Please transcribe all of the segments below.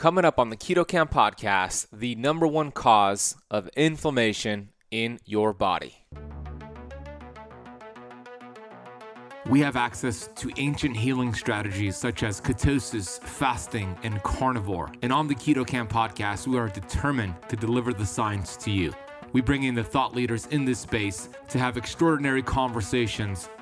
Coming up on the Keto Kamp podcast, the number one cause of inflammation in your body. We have access to ancient healing strategies such as ketosis, fasting, and carnivore. And on the Keto Kamp podcast, we are determined to deliver the science to you. We bring in the thought leaders in this space to have extraordinary conversations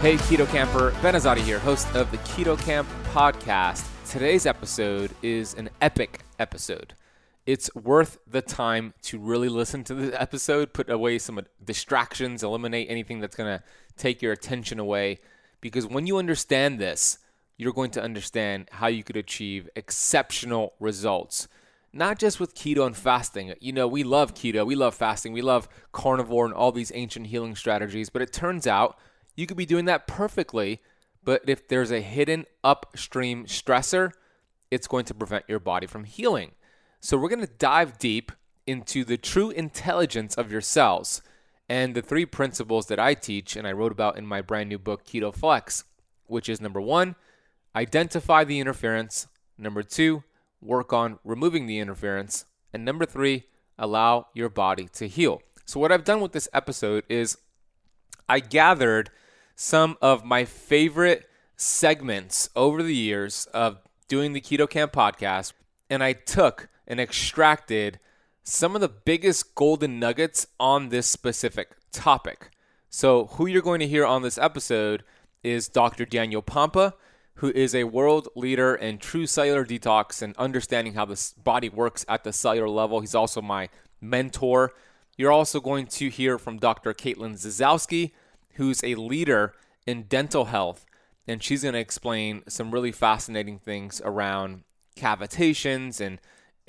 Hey, Keto Kamper, Ben Azadi here, host of the Keto Kamp podcast. Today's episode is an epic episode. It's worth the time to really listen to the episode, put away some distractions, eliminate anything that's going to take your attention away. Because when you understand this, you're going to understand how you could achieve exceptional results. Not just with keto and fasting. You know, we love keto, we love fasting, we love carnivore and all these ancient healing strategies, but it turns out you could be doing that perfectly, but if there's a hidden upstream stressor, it's going to prevent your body from healing. So, we're going to dive deep into the true intelligence of your cells and the three principles that I teach and I wrote about in my brand new book, Keto Flex, which is number one, identify the interference. Number two, work on removing the interference. And number three, allow your body to heal. So, what I've done with this episode is I gathered some of my favorite segments over the years of doing the Keto Kamp podcast, and I took and extracted some of the biggest golden nuggets on this specific topic. So, who you're going to hear on this episode is Dr. Daniel Pompa, who is a world leader in true cellular detox and understanding how the body works at the cellular level. He's also my mentor. You're also going to hear from Dr. Caitlin Czezowski, who's a leader in dental health, and she's going to explain some really fascinating things around cavitations and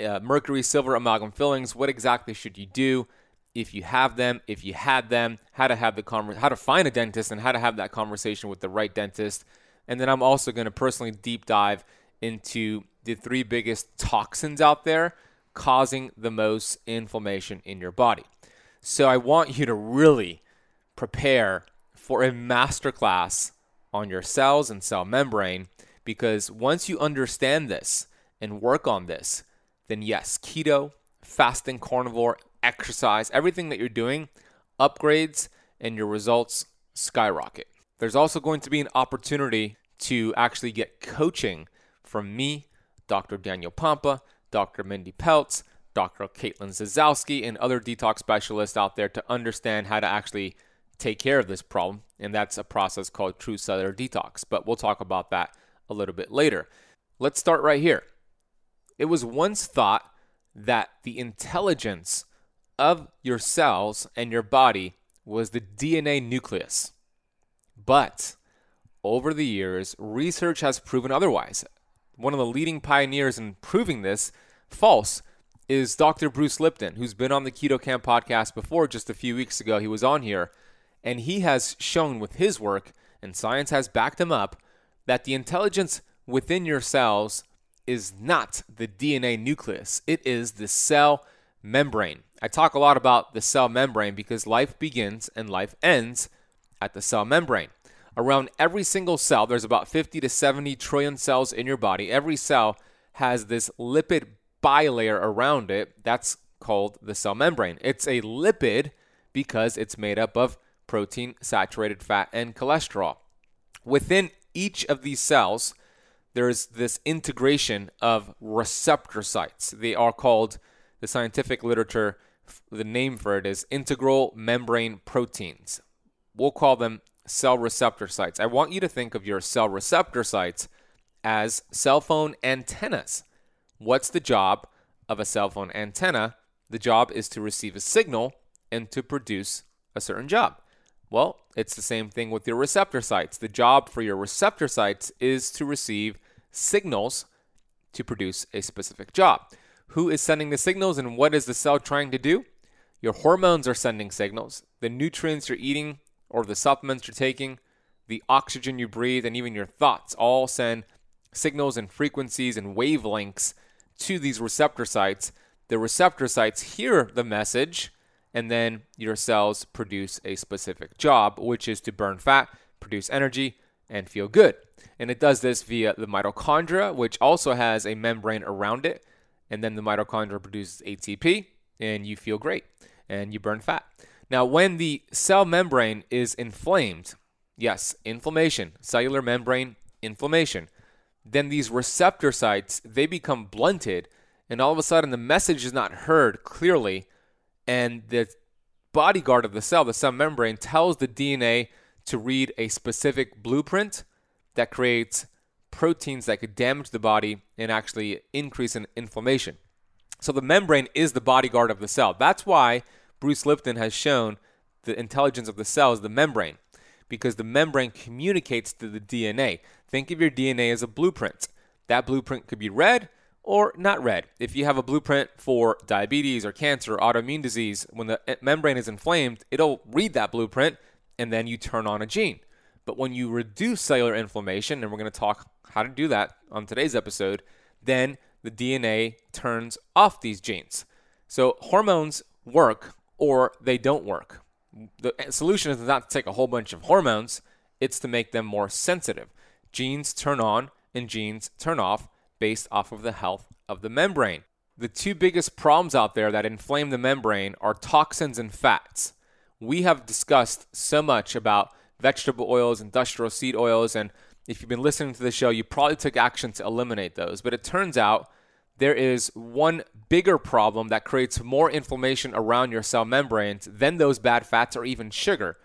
uh, mercury silver amalgam fillings. What exactly should you do if you have them? If you had them, how to have the conver- how to find a dentist, and how to have that conversation with the right dentist. And then I'm also going to personally deep dive into the three biggest toxins out there causing the most inflammation in your body. So I want you to really prepare for a masterclass on your cells and cell membrane because once you understand this and work on this, then yes, keto, fasting, carnivore, exercise, everything that you're doing upgrades and your results skyrocket. There's also going to be an opportunity to actually get coaching from me, Dr. Daniel Pompa, Dr. Mindy Pelz, Dr. Caitlin Czezowski, and other detox specialists out there to understand how to actually take care of this problem, and that's a process called true cellular detox. But we'll talk about that a little bit later. Let's start right here. It was once thought that the intelligence of your cells and your body was the DNA nucleus. But over the years, research has proven otherwise. One of the leading pioneers in proving this false is Dr. Bruce Lipton, who's been on the Keto Kamp podcast before just a few weeks ago. He was on here and he has shown with his work, and science has backed him up, that the intelligence within your cells is not the DNA nucleus, it is the cell membrane. I talk a lot about the cell membrane because life begins and life ends at the cell membrane. Around every single cell, there's about 50 to 70 trillion cells in your body. Every cell has this lipid bilayer around it. That's called the cell membrane. It's a lipid because it's made up of protein, saturated fat, and cholesterol. Within each of these cells, there's this integration of receptor sites. They are called, the scientific literature, the name for it is integral membrane proteins. We'll call them cell receptor sites. I want you to think of your cell receptor sites as cell phone antennas. What's the job of a cell phone antenna? The job is to receive a signal and to produce a certain job. Well, it's the same thing with your receptor sites. The job for your receptor sites is to receive signals to produce a specific job. Who is sending the signals and what is the cell trying to do? Your hormones are sending signals. The nutrients you're eating or the supplements you're taking, the oxygen you breathe, and even your thoughts all send signals and frequencies and wavelengths to these receptor sites. The receptor sites hear the message, and then your cells produce a specific job, which is to burn fat, produce energy, and feel good. And it does this via the mitochondria, which also has a membrane around it. And then the mitochondria produces ATP, and you feel great and you burn fat. Now, when the cell membrane is inflamed, yes, inflammation, cellular membrane inflammation, then these receptor sites they become blunted and all of a sudden the message is not heard clearly and the bodyguard of the cell, the cell membrane tells the DNA to read a specific blueprint that creates proteins that could damage the body and actually increase in inflammation. So the membrane is the bodyguard of the cell. That's why Bruce Lipton has shown the intelligence of the cell is the membrane because the membrane communicates to the DNA. Think of your DNA as a blueprint. That blueprint could be read or not read. If you have a blueprint for diabetes or cancer or autoimmune disease, when the eh, membrane is inflamed, it'll read that blueprint and then you turn on a gene. But when you reduce cellular inflammation, and we're going to talk how to do that on today's episode, then the DNA turns off these genes. So hormones work or they don't work. The eh, solution is not to take a whole bunch of hormones, it's to make them more sensitive. Genes turn on and genes turn off based off of the health of the membrane. The two biggest problems out there that inflame the membrane are toxins and fats. We have discussed so much about vegetable oils, industrial seed oils, and if you've been listening to the show, you probably took action to eliminate those. But it turns out there is one bigger problem that creates more inflammation around your cell membranes than those bad fats or even sugar.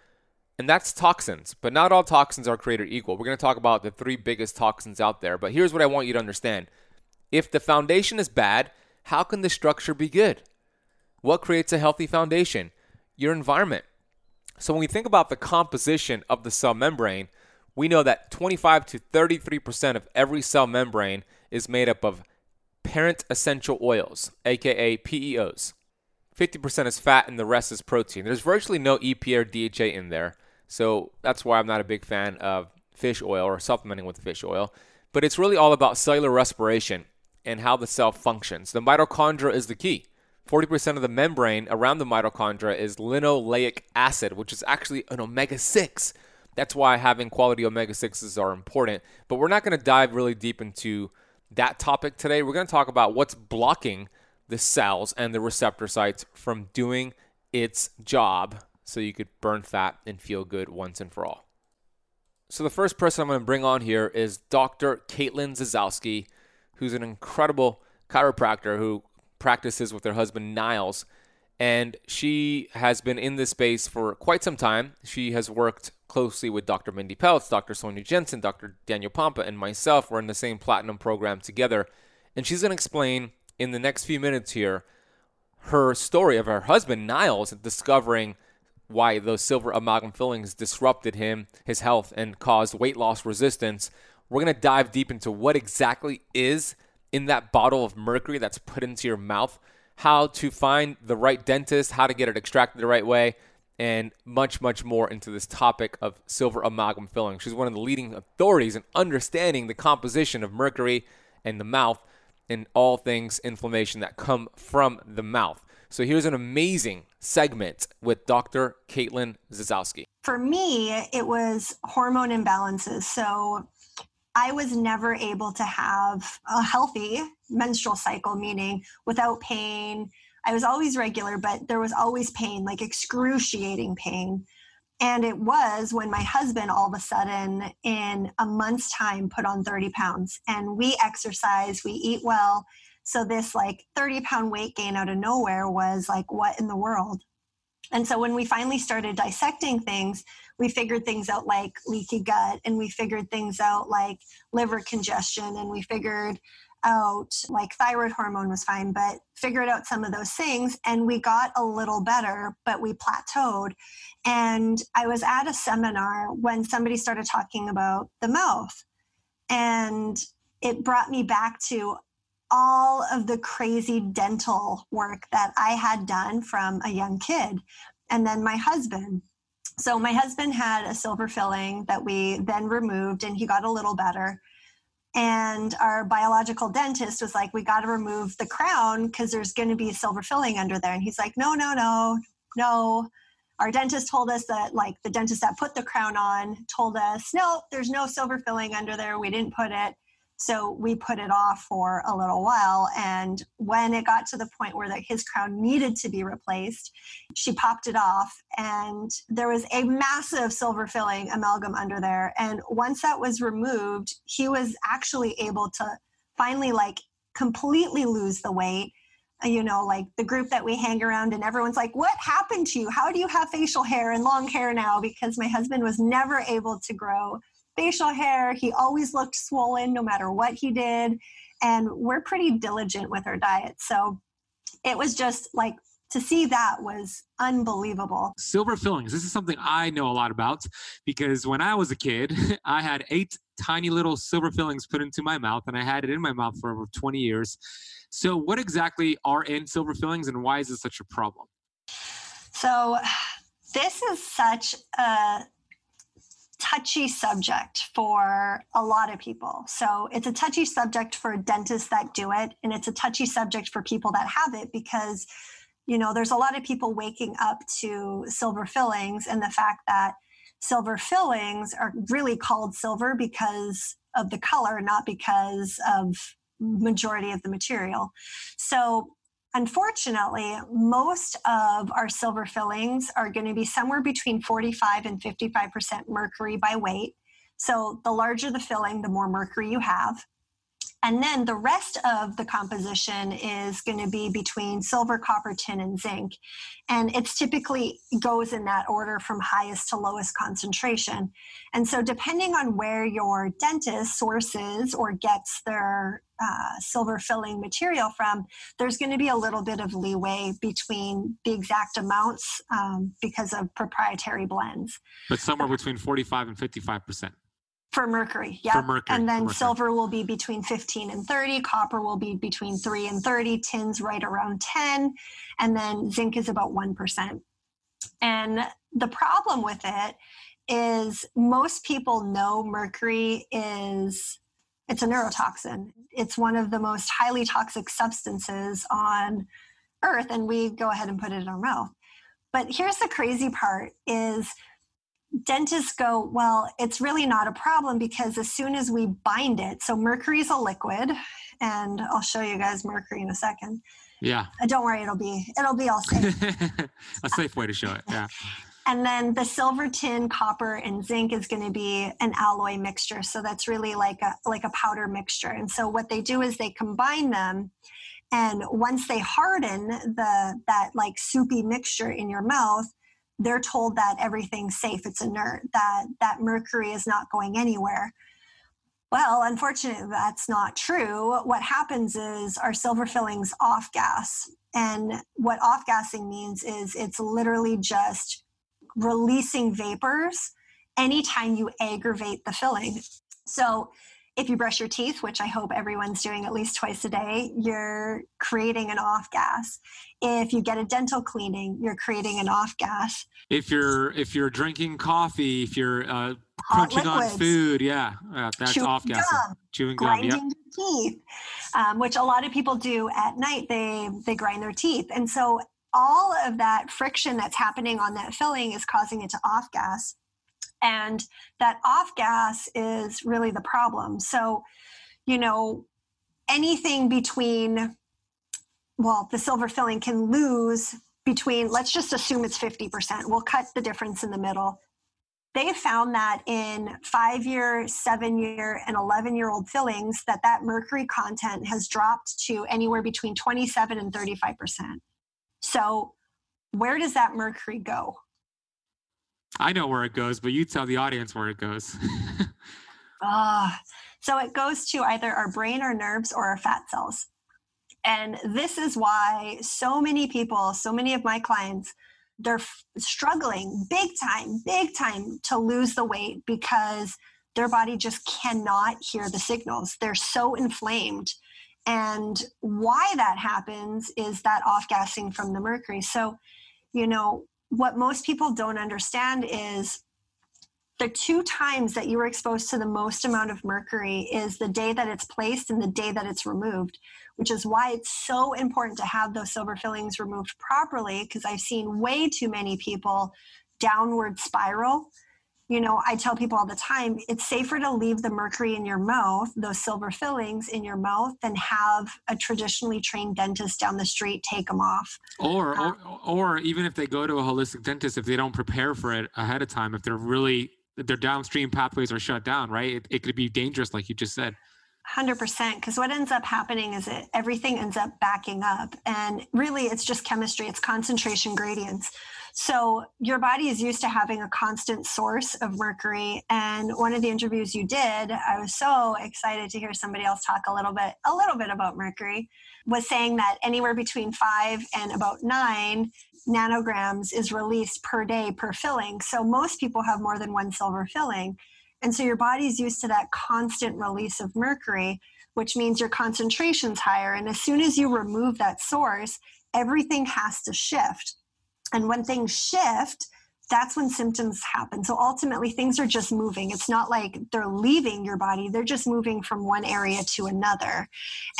And that's toxins. But not all toxins are created equal. We're going to talk about the three biggest toxins out there. But here's what I want you to understand if the foundation is bad, how can the structure be good? What creates a healthy foundation? Your environment. So when we think about the composition of the cell membrane, we know that 25 to 33% of every cell membrane is made up of parent essential oils, aka PEOs. 50% is fat and the rest is protein. There's virtually no EPA or DHA in there. So that's why I'm not a big fan of fish oil or supplementing with fish oil. But it's really all about cellular respiration and how the cell functions. The mitochondria is the key. 40% of the membrane around the mitochondria is linoleic acid, which is actually an omega 6. That's why having quality omega 6s are important. But we're not going to dive really deep into that topic today. We're going to talk about what's blocking the cells and the receptor sites from doing its job so you could burn fat and feel good once and for all. So, the first person I'm going to bring on here is Dr. Caitlin Czezowski, who's an incredible chiropractor who practices with her husband Niles. And she has been in this space for quite some time. She has worked closely with Dr. Mindy Pelz, Dr. Sonia Jensen, Dr. Daniel Pompa, and myself. We're in the same platinum program together. And she's going to explain in the next few minutes here her story of her husband, Niles, discovering why those silver amalgam fillings disrupted him, his health, and caused weight loss resistance. We're going to dive deep into what exactly is in that bottle of mercury that's put into your mouth, how to find the right dentist, how to get it extracted the right way, and much, much more into this topic of silver amalgam filling. She's one of the leading authorities in understanding the composition of mercury in the mouth and all things inflammation that come from the mouth. So here's an amazing segment with Dr. Caitlin Czezowski. For me, it was hormone imbalances. So I was never able to have a healthy menstrual cycle, meaning without pain. I was always regular, but there was always pain, like excruciating pain. And it was when my husband all of a sudden, in a month's time, put on 30 pounds. And we exercise, we eat well. So this like 30 pound weight gain out of nowhere was like, what in the world? And so when we finally started dissecting things, we figured things out like leaky gut and we figured things out like liver congestion and we figured out like thyroid hormone was fine, but figured out some of those things and we got a little better, but we plateaued. And I was at a seminar when somebody started talking about the mouth. And it brought me back to all of the crazy dental work that I had done from a young kid. And then my husband. So my husband had a silver filling that we then removed and he got a little better. And our biological dentist was like, we got to remove the crown because there's going to be silver filling under there. And he's like, no, no, no, no. Our dentist told us that, like, the dentist that put the crown on told us, no, there's no silver filling under there. We didn't put it. So we put it off for a little while. And when it got to the point where that his crown needed to be replaced, she popped it off. And there was a massive silver filling amalgam under there. And once that was removed, he was actually able to finally like completely lose the weight uh, you know, like the group that we hang around, and everyone's like, What happened to you? How do you have facial hair and long hair now? Because my husband was never able to grow facial hair. He always looked swollen no matter what he did. And we're pretty diligent with our diet. So it was just like to see that was unbelievable. Silver fillings. This is something I know a lot about because when I was a kid, I had eight tiny little silver fillings put into my mouth and I had it in my mouth for over 20 years. So, what exactly are in silver fillings and why is it such a problem? So, this is such a touchy subject for a lot of people. So it's a touchy subject for dentists that do it, and it's a touchy subject for people that have it because, you know, there's a lot of people waking up to silver fillings and the fact that silver fillings are really called silver because of the color, not because of majority of the material. So Unfortunately, most of our silver fillings are going to be somewhere between 45 and 55% mercury by weight. So the larger the filling, the more mercury you have. And then the rest of the composition is going to be between silver, copper, tin, and zinc. And it's typically goes in that order from highest to lowest concentration. And so, depending on where your dentist sources or gets their uh, silver filling material from, there's going to be a little bit of leeway between the exact amounts um, because of proprietary blends. But somewhere between 45 and 55 percent. For mercury, yeah. And then silver will be between 15 and 30, copper will be between 3 and 30, tin's right around 10, and then zinc is about 1%. And the problem with it is most people know mercury is it's a neurotoxin. It's one of the most highly toxic substances on earth and we go ahead and put it in our mouth. But here's the crazy part is dentists go, well, it's really not a problem because as soon as we bind it, so mercury is a liquid, and I'll show you guys mercury in a second. Yeah. Uh, don't worry, it'll be it'll be all safe. a safe way to show it. Yeah. And then the silver, tin, copper, and zinc is going to be an alloy mixture. So that's really like a like a powder mixture. And so what they do is they combine them, and once they harden the that like soupy mixture in your mouth, they're told that everything's safe. It's inert that that mercury is not going anywhere. Well unfortunately that's not true. What happens is our silver fillings off gas and what off gassing means is it's literally just releasing vapors anytime you aggravate the filling. So if you brush your teeth, which I hope everyone's doing at least twice a day, you're creating an off gas. If you get a dental cleaning, you're creating an off gas. If you're if you're drinking coffee, if you're uh, crunching on food, yeah, uh, that's Chewing off gas. Chewing gum, grinding yep. teeth, um, which a lot of people do at night. They they grind their teeth, and so all of that friction that's happening on that filling is causing it to off gas and that off gas is really the problem. So, you know, anything between, well, the silver filling can lose between, let's just assume it's 50%. We'll cut the difference in the middle. They found that in five year, seven year, and 11 year old fillings, that that mercury content has dropped to anywhere between 27 and 35%. So, where does that mercury go? I know where it goes, but you tell the audience where it goes. Ah, so it goes to either our brain, our nerves, or our fat cells. And this is why so many people, so many of my clients, they're f- struggling big time, big time to lose the weight because their body just cannot hear the signals. They're so inflamed And why that happens is that off gassing from the mercury. So, you know, what most people don't understand is the two times that you were exposed to the most amount of mercury is the day that it's placed and the day that it's removed, which is why it's so important to have those silver fillings removed properly. Because I've seen way too many people downward spiral you know, I tell people all the time it's safer to leave the mercury in your mouth, those silver fillings in your mouth, than have a traditionally trained dentist down the street take them off. Or, um, or, or even if they go to a holistic dentist, if they don't prepare for it ahead of time, if they're really their downstream pathways are shut down, right? It, it could be dangerous, like you just said. 100% because what ends up happening is that everything ends up backing up and really it's just chemistry it's concentration gradients so your body is used to having a constant source of mercury and one of the interviews you did i was so excited to hear somebody else talk a little bit a little bit about mercury was saying that anywhere between 5 and about 9 nanograms is released per day per filling so most people have more than one silver filling and so your body's used to that constant release of mercury, which means your concentration's higher. And as soon as you remove that source, everything has to shift. And when things shift, that's when symptoms happen. So ultimately, things are just moving. It's not like they're leaving your body, they're just moving from one area to another.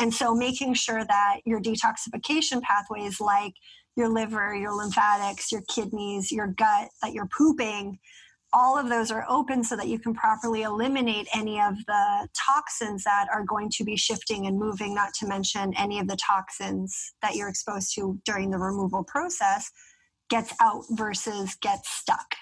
And so, making sure that your detoxification pathways, like your liver, your lymphatics, your kidneys, your gut, that you're pooping, all of those are open so that you can properly eliminate any of the toxins that are going to be shifting and moving, not to mention any of the toxins that you're exposed to during the removal process gets out versus gets stuck.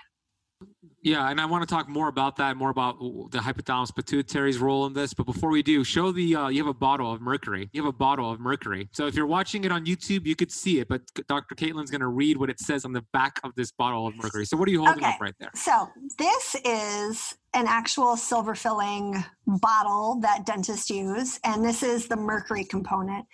Yeah, and I want to talk more about that, more about the hypothalamus pituitary's role in this. But before we do, show the uh, you have a bottle of mercury. You have a bottle of mercury. So if you're watching it on YouTube, you could see it. But Dr. Caitlin's going to read what it says on the back of this bottle of mercury. So what are you holding okay. up right there? So this is an actual silver filling bottle that dentists use and this is the mercury component.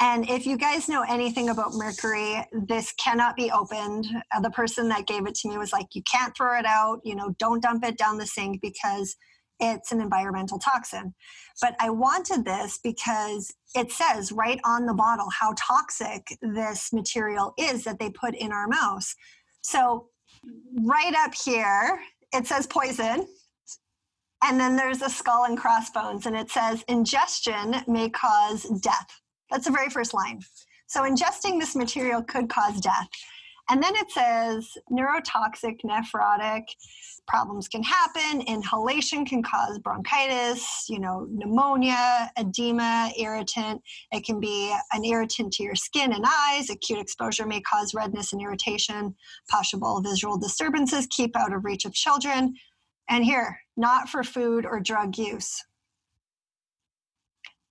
And if you guys know anything about mercury this cannot be opened. Uh, the person that gave it to me was like you can't throw it out you know don't dump it down the sink because it's an environmental toxin. But i wanted this because it says right on the bottle how toxic this material is that they put in our mouths. So right up here it says poison and then there's a skull and crossbones, and it says ingestion may cause death. That's the very first line. So ingesting this material could cause death. And then it says neurotoxic, nephrotic problems can happen. Inhalation can cause bronchitis, you know, pneumonia, edema, irritant. It can be an irritant to your skin and eyes. Acute exposure may cause redness and irritation. Possible visual disturbances keep out of reach of children. And here, not for food or drug use.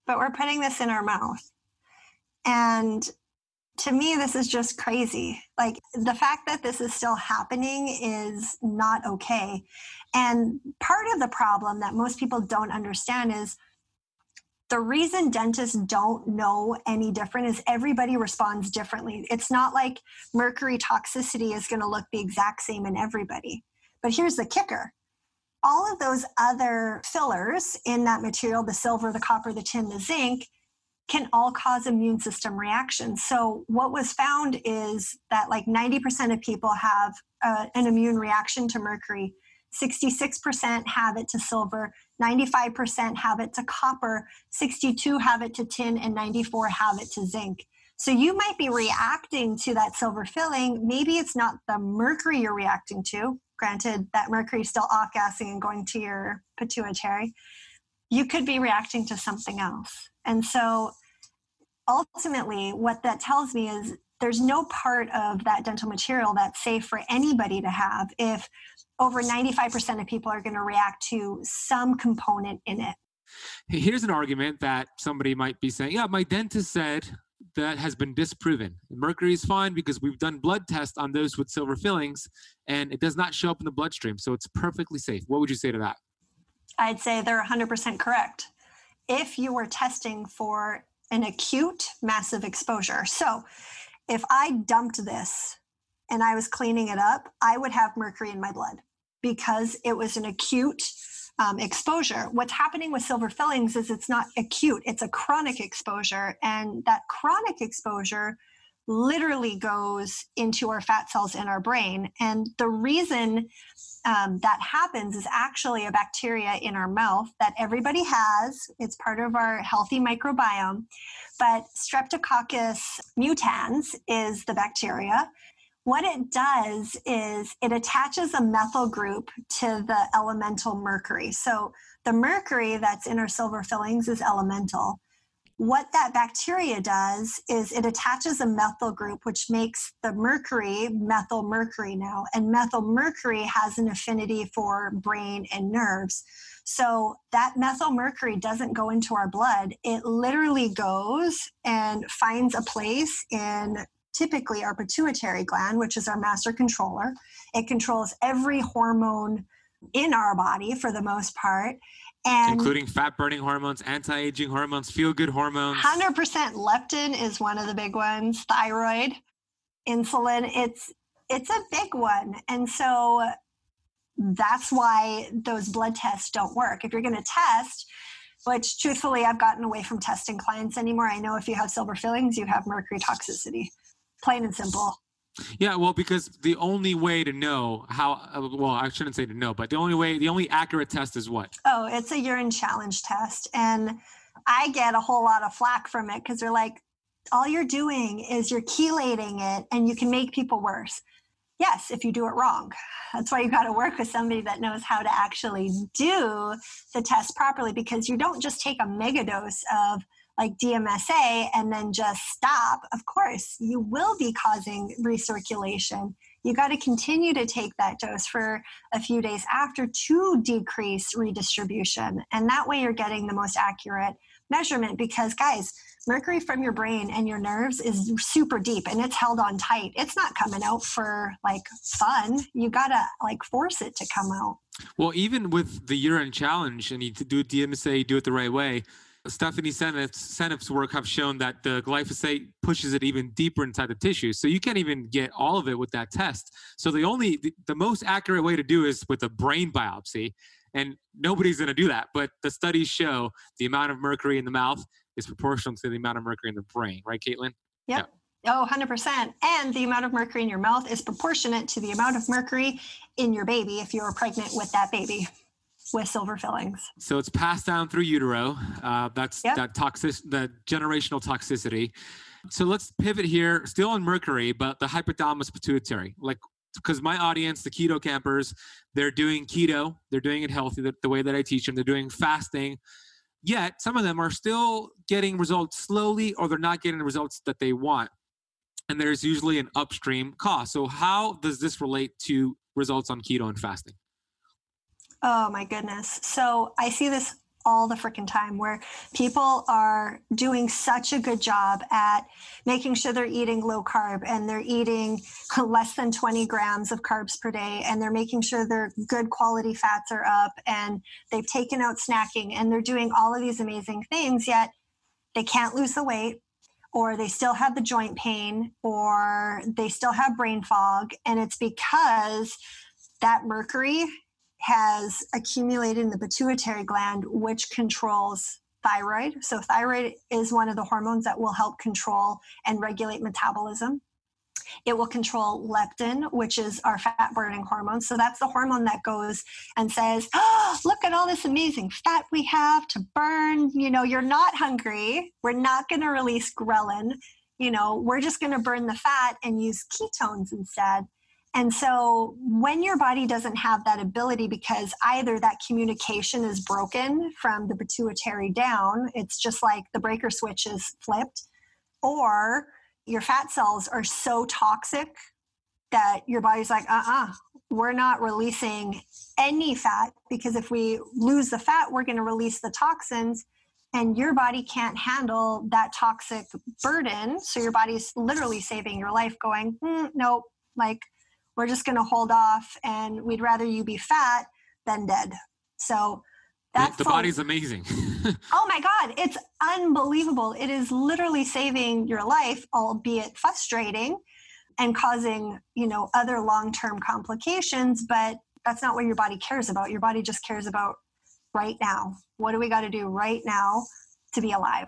But we're putting this in our mouth. And to me, this is just crazy. Like the fact that this is still happening is not okay. And part of the problem that most people don't understand is the reason dentists don't know any different is everybody responds differently. It's not like mercury toxicity is going to look the exact same in everybody. But here's the kicker all of those other fillers in that material the silver, the copper, the tin, the zinc can all cause immune system reactions. So, what was found is that like 90% of people have uh, an immune reaction to mercury, 66% have it to silver, 95% have it to copper, 62 have it to tin, and 94 have it to zinc. So you might be reacting to that silver filling. Maybe it's not the mercury you're reacting to, granted that mercury is still off gassing and going to your pituitary, you could be reacting to something else. And so ultimately, what that tells me is there's no part of that dental material that's safe for anybody to have if over 95% of people are going to react to some component in it. Here's an argument that somebody might be saying, yeah, my dentist said that has been disproven. Mercury is fine because we've done blood tests on those with silver fillings and it does not show up in the bloodstream. So it's perfectly safe. What would you say to that? I'd say they're 100% correct. If you were testing for an acute massive exposure. So if I dumped this and I was cleaning it up, I would have mercury in my blood because it was an acute um, exposure. What's happening with silver fillings is it's not acute, it's a chronic exposure. And that chronic exposure literally goes into our fat cells in our brain. And the reason um, that happens is actually a bacteria in our mouth that everybody has. It's part of our healthy microbiome. But Streptococcus mutans is the bacteria. What it does is it attaches a methyl group to the elemental mercury. So the mercury that's in our silver fillings is elemental what that bacteria does is it attaches a methyl group, which makes the mercury methyl mercury now. And methyl mercury has an affinity for brain and nerves. So that methyl mercury doesn't go into our blood. It literally goes and finds a place in typically our pituitary gland, which is our master controller. It controls every hormone in our body for the most part and including fat burning hormones, anti aging hormones, feel good hormones. 100% leptin is one of the big ones, thyroid, insulin. It's it's a big one. And so that's why those blood tests don't work. If you're going to test, which truthfully, I've gotten away from testing clients anymore. I know if you have silver fillings, you have mercury toxicity, plain and simple. Yeah, well, because the only way to know how, uh, well, I shouldn't say to know, but the only way, the only accurate test is what? Oh, it's a urine challenge test. And I get a whole lot of flack from it because they're like, all you're doing is you're chelating it and you can make people worse. Yes, if you do it wrong. That's why you got to work with somebody that knows how to actually do the test properly because you don't just take a mega dose of like DMSA and then just stop, of course, you will be causing recirculation. You got to continue to take that dose for a few days after to decrease redistribution. And that way you're getting the most accurate measurement because, guys, mercury from your brain and your nerves is super deep and it's held on tight. It's not coming out for like fun. You got to like force it to come out. Well, even with the urine challenge and you do DMSA, do it the right way Stephanie Seneff's work have shown that the glyphosate pushes it even deeper inside the tissue. So you can't even get all of it with that test. So the only, the, the most accurate way to do is with a brain biopsy. And nobody's going to do that. But the studies show the amount of mercury in the mouth is proportional to the amount of mercury in the brain, right, Caitlin? Yep. Yeah. Oh, 100%. And the amount of mercury in your mouth is proportionate to the amount of mercury in your baby if you're pregnant with that baby with silver fillings. So it's passed down through utero. Uh, that's yep. that toxic, the generational toxicity. So let's pivot here, still on mercury, but the hypothalamus pituitary. Like, because my audience, the keto campers, they're doing keto, they're doing it healthy, the, the way that I teach them. They're doing fasting. Yet some of them are still getting results slowly, or they're not getting the results that they want. And there's usually an upstream cost. So how does this relate to results on keto and fasting? Oh my goodness. So I see this all the freaking time where people are doing such a good job at making sure they're eating low carb and they're eating less than 20 grams of carbs per day and they're making sure their good quality fats are up and they've taken out snacking and they're doing all of these amazing things yet they can't lose the weight or they still have the joint pain or they still have brain fog and it's because that mercury has accumulated in the pituitary gland, which controls thyroid. So, thyroid is one of the hormones that will help control and regulate metabolism. It will control leptin, which is our fat burning hormone. So, that's the hormone that goes and says, oh, Look at all this amazing fat we have to burn. You know, you're not hungry. We're not going to release ghrelin. You know, we're just going to burn the fat and use ketones instead. And so when your body doesn't have that ability because either that communication is broken from the pituitary down, it's just like the breaker switch is flipped, or your fat cells are so toxic that your body's like, uh uh-uh, uh, we are not releasing any fat because if we lose the fat, we're going to release the toxins and your body can't handle that toxic burden. So your body's literally saving your life, going, mm, nope, like we're just going to hold off and we'd rather you be fat than dead. So that's the, the body's amazing. oh my God, it's unbelievable. It is literally saving your life, albeit frustrating and causing, you know, other long-term complications, but that's not what your body cares about. Your body just cares about right now. What do we got to do right now to be alive?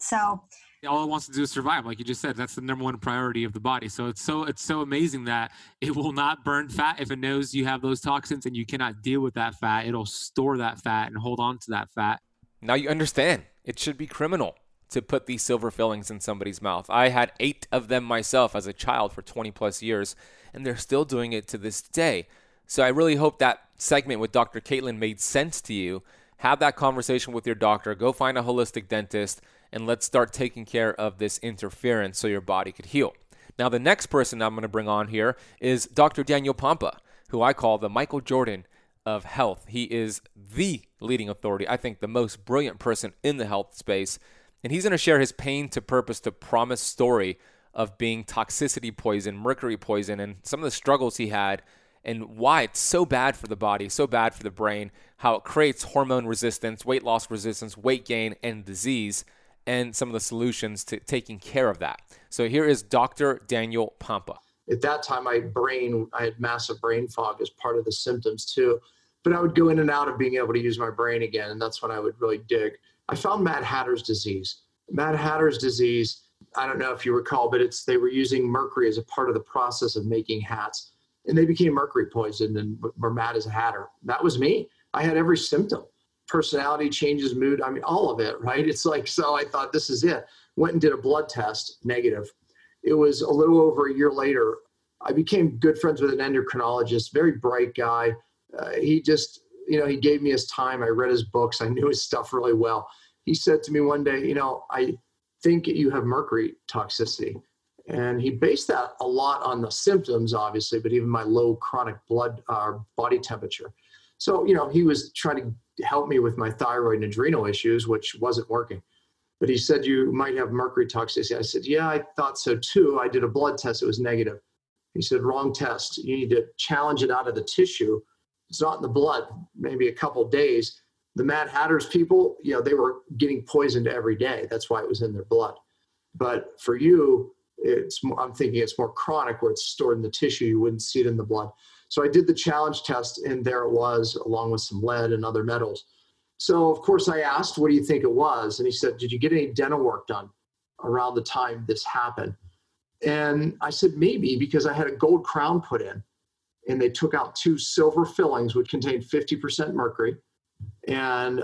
So all it wants to do is survive like you just said that's the number one priority of the body. So it's so it's so amazing that it will not burn fat if it knows you have those toxins and you cannot deal with that fat. It'll store that fat and hold on to that fat. Now you understand. It should be criminal to put these silver fillings in somebody's mouth. I had eight of them myself as a child for 20 plus years and they're still doing it to this day. So i really hope that segment with dr caitlin made sense to you. Have that conversation with your doctor. Go find a holistic dentist and let's start taking care of this interference so your body could heal. Now, the next person I'm going to bring on here is Dr. Daniel Pompa, who I call the Michael Jordan of health. He is the leading authority, I think the most brilliant person in the health space. And he's going to share his pain to purpose to promise story of being toxicity poison, mercury poison, and some of the struggles he had and why it's so bad for the body, so bad for the brain, how it creates hormone resistance, weight loss resistance, weight gain, and disease and some of the solutions to taking care of that. So here is Dr. Daniel Pompa. At that time, my brain, I had massive brain fog as part of the symptoms too. But I would go in and out of being able to use my brain again, and that's when I would really dig. I found Mad Hatter's disease. Mad Hatter's disease, I don't know if you recall, but it's they were using mercury as a part of the process of making hats, and they became mercury poisoned and were mad as a hatter. That was me. I had every symptom personality changes, mood. I mean, all of it, right? It's like, so I thought this is it. Went and did a blood test, negative. It was a little over a year later. I became good friends with an endocrinologist, very bright guy. Uh, he just, you know, he gave me his time. I read his books. I knew his stuff really well. He said to me one day, you know, I think you have mercury toxicity. And he based that a lot on the symptoms, obviously, but even my low chronic blood uh, body temperature. So, you know, he was trying to help me with my thyroid and adrenal issues, which wasn't working. But he said, You might have mercury toxicity. I said, Yeah, I thought so too. I did a blood test, it was negative. He said, Wrong test. You need to challenge it out of the tissue. It's not in the blood, maybe a couple days. The Mad Hatters people, you know, they were getting poisoned every day. That's why it was in their blood. But for you, it's I'm thinking it's more chronic where it's stored in the tissue. You wouldn't see it in the blood. So I did the challenge test, and there it was, along with some lead and other metals. So, of course, I asked, What do you think it was? And he said, Did you get any dental work done around the time this happened? And I said, Maybe, because I had a gold crown put in, and they took out two silver fillings, which contained 50% mercury. And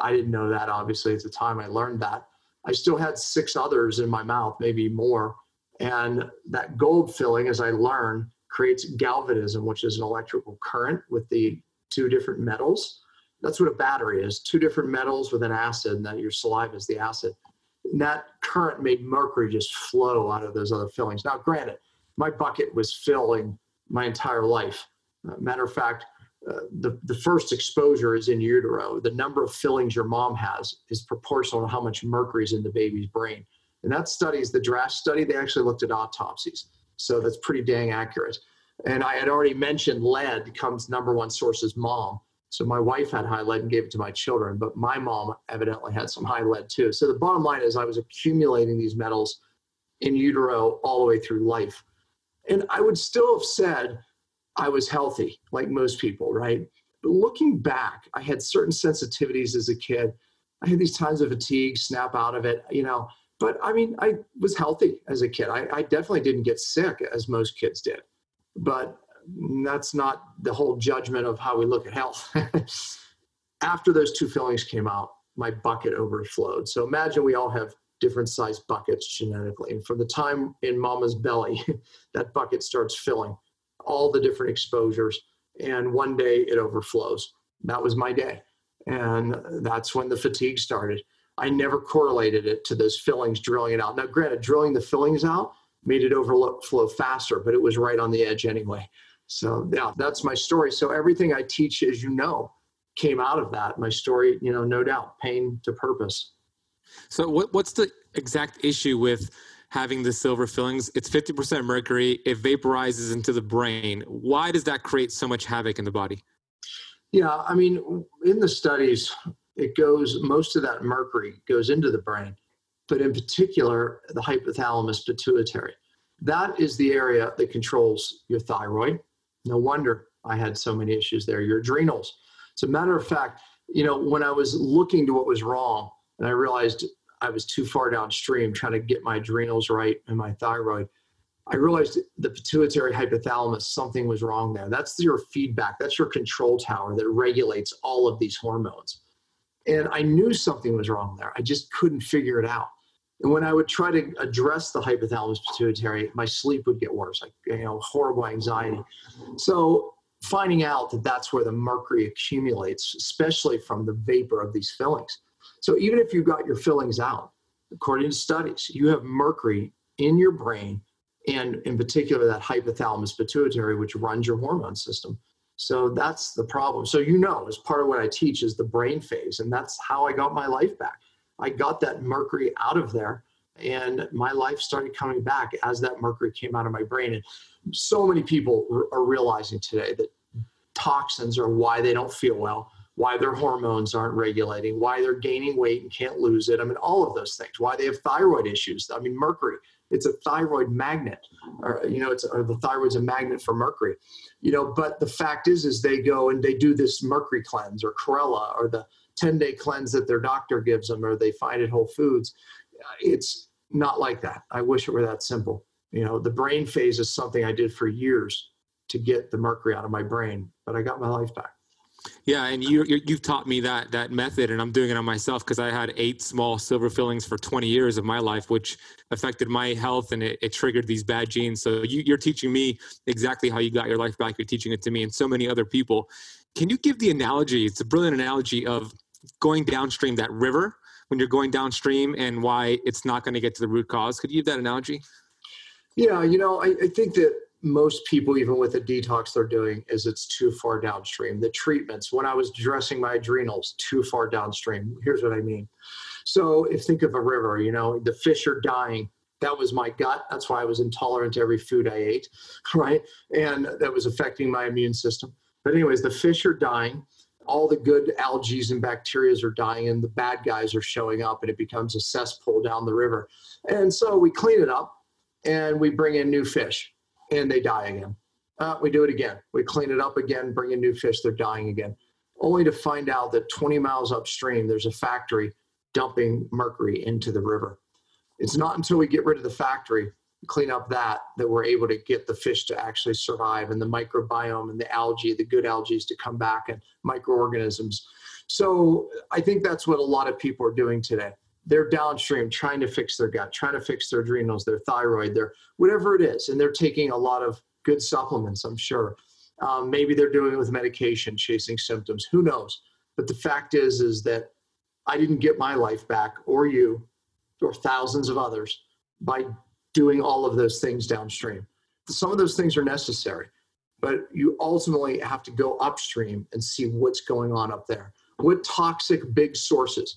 I didn't know that, obviously, at the time I learned that. I still had six others in my mouth, maybe more. And that gold filling, as I learned, creates galvanism, which is an electrical current with the two different metals. That's what a battery is two different metals with an acid, and that your saliva is the acid. And that current made mercury just flow out of those other fillings. Now, granted, my bucket was filling my entire life. Uh, matter of fact, uh, the, the first exposure is in utero. The number of fillings your mom has is proportional to how much mercury is in the baby's brain. And that study is the Drasch study. They actually looked at autopsies. So that's pretty dang accurate. And I had already mentioned lead comes number one source is mom. So my wife had high lead and gave it to my children, but my mom evidently had some high lead too. So the bottom line is I was accumulating these metals in utero all the way through life. And I would still have said I was healthy, like most people, right? But looking back, I had certain sensitivities as a kid. I had these times of fatigue, snap out of it, you know, but I mean, I was healthy as a kid. I, I definitely didn't get sick as most kids did, but that's not the whole judgment of how we look at health. After those two fillings came out, my bucket overflowed. So imagine we all have different sized buckets genetically. And from the time in mama's belly, that bucket starts filling all the different exposures. And one day it overflows. That was my day. And that's when the fatigue started. I never correlated it to those fillings drilling it out. Now, granted, drilling the fillings out made it overflow faster, but it was right on the edge anyway. So, yeah, that's my story. So, everything I teach, as you know, came out of that. My story, you know, no doubt, pain to purpose. So, what, what's the exact issue with having the silver fillings? It's 50% mercury. It vaporizes into the brain. Why does that create so much havoc in the body? Yeah, I mean, in the studies, it goes most of that mercury goes into the brain but in particular the hypothalamus pituitary. That is the area that controls your thyroid. No wonder i had so many issues there. Your adrenals. As a matter of fact you know, when I was looking to what was wrong and I realized I was too far downstream trying to get my adrenals right and my thyroid, I realized the pituitary hypothalamus, something was wrong there. That's your feedback, that's your control tower that regulates all of these hormones. And I knew something was wrong there. I just couldn't figure it out. And when I would try to address the hypothalamus pituitary, my sleep would get worse, like, you know, horrible anxiety. So finding out that that's where the mercury accumulates, especially from the vapor of these fillings. So even if you got your fillings out, according to studies, you have mercury in your brain and in particular that hypothalamus pituitary, which runs your hormone system. So that's the problem. So you know, as part of what I teach is the brain phase, and that's how I got my life back. I got that mercury out of there, and my life started coming back as that mercury came out of my brain. And so many people are realizing today that toxins are why they don't feel well, why their hormones aren't regulating, why they're gaining weight and can't lose it. I mean, all of those things, why they have thyroid issues. I mean, mercury it's a thyroid magnet or you know it's or the thyroid's a magnet for mercury. You know but the fact is is they go and they do this mercury cleanse or chlorella or the 10 day cleanse that their doctor gives them or they find at whole foods. It's not like that. I wish it were that simple. You know the brain phase is something i did for years to get the mercury out of my brain but i got my life back yeah, and you you've taught me that that method, and I'm doing it on myself because I had eight small silver fillings for 20 years of my life, which affected my health and it, it triggered these bad genes. So you, you're teaching me exactly how you got your life back. You're teaching it to me and so many other people. Can you give the analogy? It's a brilliant analogy of going downstream that river when you're going downstream and why it's not going to get to the root cause. Could you give that analogy? Yeah, you know, I, I think that most people, even with the detox they're doing, is it's too far downstream. The treatments, when I was dressing my adrenals, too far downstream. Here's what I mean. So if think of a river, you know, the fish are dying. That was my gut. That's why I was intolerant to every food I ate, right? And that was affecting my immune system. But anyways, the fish are dying. All the good algae and bacteria are dying, and the bad guys are showing up, and it becomes a cesspool down the river. And so we clean it up, and we bring in new fish and they die again. Uh, we do it again. We clean it up again, bring in new fish, they're dying again. Only to find out that 20 miles upstream, there's a factory dumping mercury into the river. It's not until we get rid of the factory, clean up that, that we're able to get the fish to actually survive and the microbiome and the algae, the good algae to come back and microorganisms. So I think that's what a lot of people are doing today they're downstream trying to fix their gut, trying to fix their adrenals, their thyroid, their whatever it is, and they're taking a lot of good supplements. I'm sure. Um, maybe they're doing it with medication, chasing symptoms. Who knows? But the fact is, is that I didn't get my life back, or you, or thousands of others, by doing all of those things downstream. Some of those things are necessary, but you ultimately have to go upstream and see what's going on up there. What toxic big sources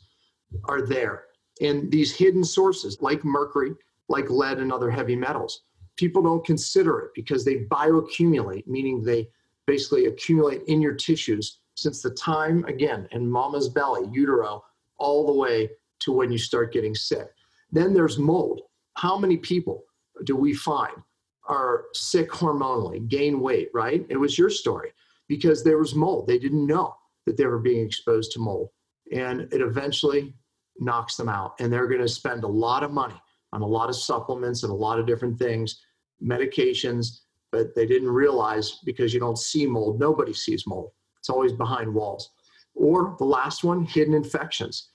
are there? And these hidden sources, like mercury, like lead, and other heavy metals, people don't consider it because they bioaccumulate, meaning they basically accumulate in your tissues since the time, again, in mama's belly, utero, all the way to when you start getting sick. Then there's mold. How many people do we find are sick hormonally, gain weight, right? It was your story because there was mold. They didn't know that they were being exposed to mold. And it eventually knocks them out. And they're going to spend a lot of money on a lot of supplements and a lot of different things, medications, but they didn't realize because you don't see mold, nobody sees mold. It's always behind walls. Or the last one, hidden infections.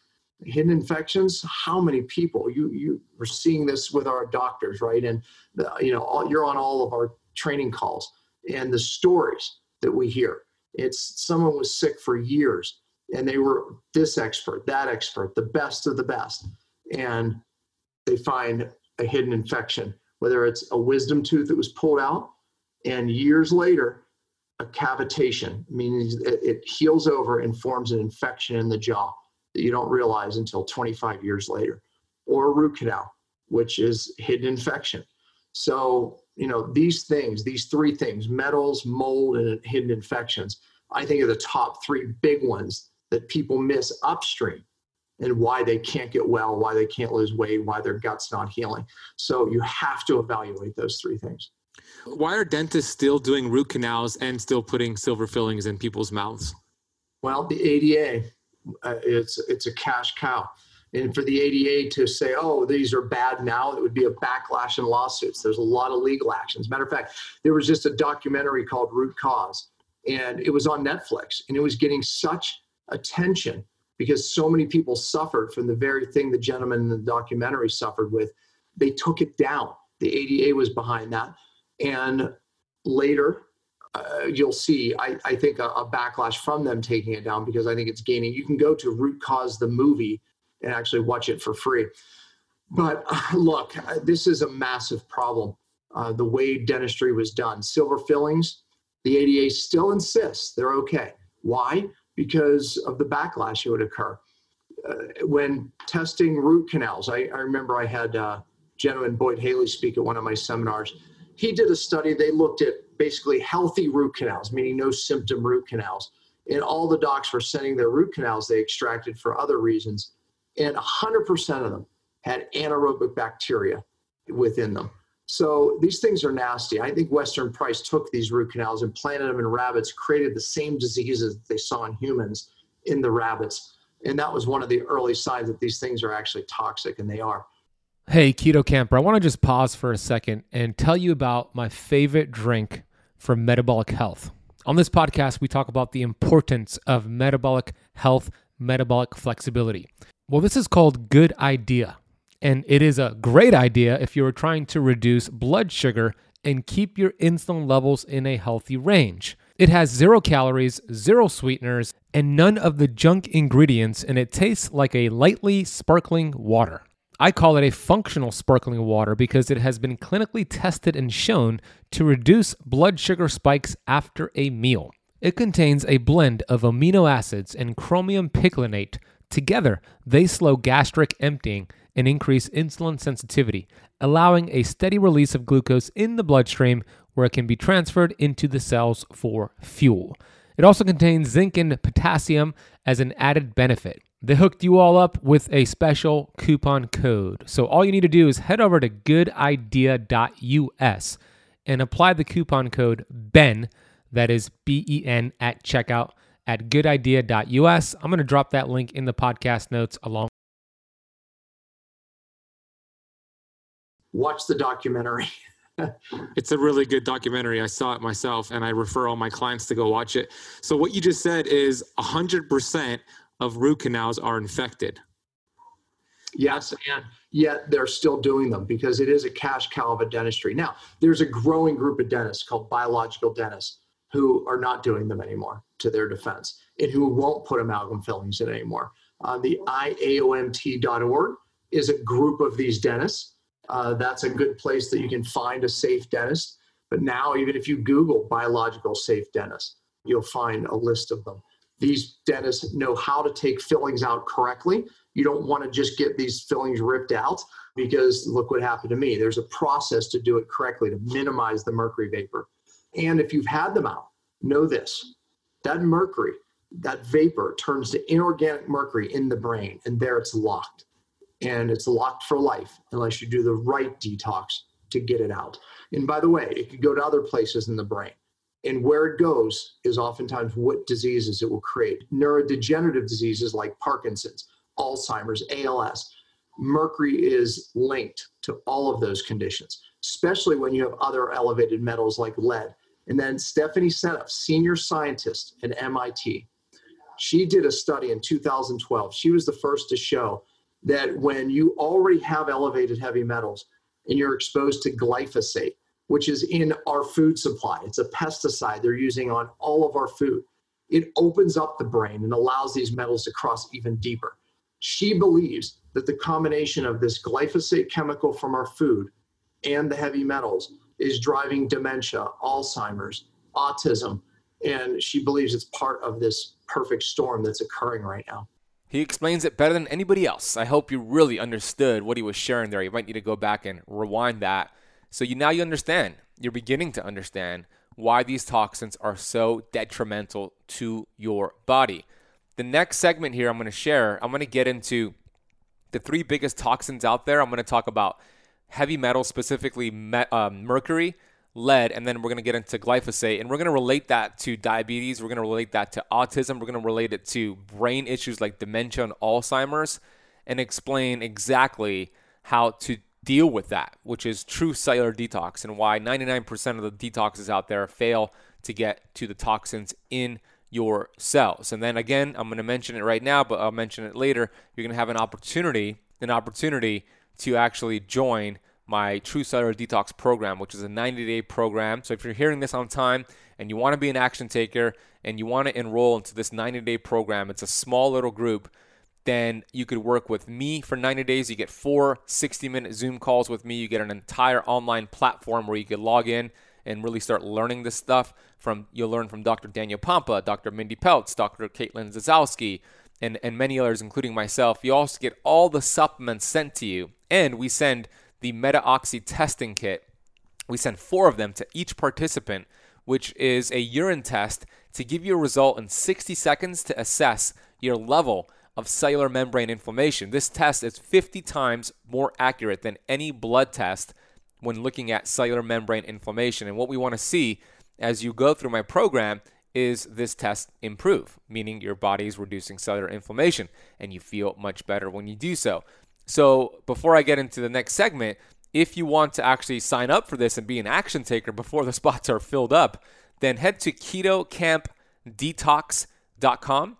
Hidden infections, how many people? You you are seeing this with our doctors, right? And the, you know, all, you're on all of our training calls and the stories that we hear. It's someone was sick for years and they were this expert, that expert, the best of the best. And they find a hidden infection, whether it's a wisdom tooth that was pulled out, and years later, a cavitation, meaning it, heals over and forms an infection in the jaw that you don't realize until 25 years later, or a root canal, which is hidden infection. So, you know, these things, these three things metals, mold, and hidden infections I think are the top three big ones that people miss upstream and why they can't get well, why they can't lose weight, why their gut's not healing. So you have to evaluate those three things. Why are dentists still doing root canals and still putting silver fillings in people's mouths? Well, the ADA, Uh, it's it's a cash cow. And for the ADA to say, oh, these are bad now, it would be a backlash in lawsuits. There's a lot of legal actions. Matter of fact, there was just a documentary called Root Cause, and it was on Netflix, and it was getting such attention because so many people suffered from the very thing the gentleman in the documentary suffered with. They took it down. The ADA was behind that. And later, uh, you'll see, I, I think, a, a, backlash from them taking it down because I think it's gaining. You can go to Root Cause the movie and actually watch it for free. But uh, look, uh, this is a massive problem. Uh, the way dentistry was done, silver fillings, the ADA still insists they're okay. Why? Because of the backlash that would occur. Uh, when testing root canals, I, I remember I had uh, gentleman Boyd Haley speak at one of my seminars. He did a study, they looked at basically healthy root canals, meaning no symptom root canals. And all the docs were sending their root canals they extracted for other reasons. And 100% of them had anaerobic bacteria within them. So these things are nasty. I think Weston Price took these root canals and planted them in rabbits, created the same diseases that they saw in humans in the rabbits. And that was one of the early signs that these things are actually toxic, and they are. Hey, Keto Kamper, I want to just pause for a second and tell you about my favorite drink for metabolic health. On this podcast, we talk about the importance of metabolic health, metabolic flexibility. Well, this is called Good Idea, and it is a great idea if you're trying to reduce blood sugar and keep your insulin levels in a healthy range. It has zero calories, zero sweeteners, and none of the junk ingredients, and it tastes like a lightly sparkling water. I call it a functional sparkling water because it has been clinically tested and shown to reduce blood sugar spikes after a meal. It contains a blend of amino acids and chromium picolinate. Together, they slow gastric emptying and increase insulin sensitivity, allowing a steady release of glucose in the bloodstream where it can be transferred into the cells for fuel. It also contains zinc and potassium as an added benefit. They hooked you all up with a special coupon code. So all you need to do is head over to goodidea.us and apply the coupon code BEN, that is B E N, at checkout at goodidea.us. I'm going to drop that link in the podcast notes along. Watch the documentary. it's a really good documentary. I saw it myself and I refer all my clients to go watch it. So, what you just said is 100% of root canals are infected. Yes, and yet they're still doing them because it is a cash cow of a dentistry. Now, there's a growing group of dentists called biological dentists who are not doing them anymore to their defense and who won't put amalgam fillings in anymore. Uh, the IAOMT.org is a group of these dentists. Uh, that's a good place that you can find a safe dentist. But now, even if you Google biological safe dentist, you'll find a list of them these dentists know how to take fillings out correctly. You don't want to just get these fillings ripped out because look what happened to me. There's a process to do it correctly to minimize the mercury vapor. And if you've had them out, know this that mercury, that vapor turns to inorganic mercury in the brain, and there it's locked. And it's locked for life unless you do the right detox to get it out. And by the way, it could go to other places in the brain. And where it goes is oftentimes what diseases it will create. Neurodegenerative diseases like Parkinson's, Alzheimer's, ALS. Mercury is linked to all of those conditions, especially when you have other elevated metals like lead. And then Stephanie Seneff, senior scientist at MIT, she did a study in 2012. She was the first to show that when you already have elevated heavy metals and you're exposed to glyphosate, which is in our food supply. It's a pesticide they're using on all of our food. It opens up the brain and allows these metals to cross even deeper. She believes that the combination of this glyphosate chemical from our food and the heavy metals is driving dementia, Alzheimer's, autism, and she believes it's part of this perfect storm that's occurring right now. He explains it better than anybody else. I hope you really understood what he was sharing there. You might need to go back and rewind that so you now you understand. You're beginning to understand why these toxins are so detrimental to your body. The next segment here I'm going to share, I'm going to get into the three biggest toxins out there. I'm going to talk about heavy metals, specifically me- uh, mercury. Lead, and then we're going to get into glyphosate, and we're going to relate that to diabetes. We're going to relate that to autism. We're going to relate it to brain issues like dementia and Alzheimer's, and explain exactly how to deal with that, which is true cellular detox, and why 99% of the detoxes out there fail to get to the toxins in your cells. And then again, I'm going to mention it right now, but I'll mention it later. You're going to have an opportunity, an opportunity to actually join my True Cellular Detox program, which is a 90 day program. So if you're hearing this on time and you want to be an action taker and you want to enroll into this 90 day program, it's a small little group. Then you could work with me for 90 days. You get four 60 minute Zoom calls with me. You get an entire online platform where you can log in and really start learning this stuff. From you'll learn from Dr. Daniel Pompa, Dr. Mindy Pelz, Dr. Caitlin Czezowski, and, and many others, including myself. You also get all the supplements sent to you, and we send the MetaOxy testing kit. We send four of them to each participant, which is a urine test to give you a result in 60 seconds to assess your level of cellular membrane inflammation. This test is 50 times more accurate than any blood test when looking at cellular membrane inflammation. And what we want to see as you go through my program is this test improve, meaning your body is reducing cellular inflammation and you feel much better when you do so. So, before I get into the next segment, if you want to actually sign up for this and be an action taker before the spots are filled up, then head to ketokampdetox.com.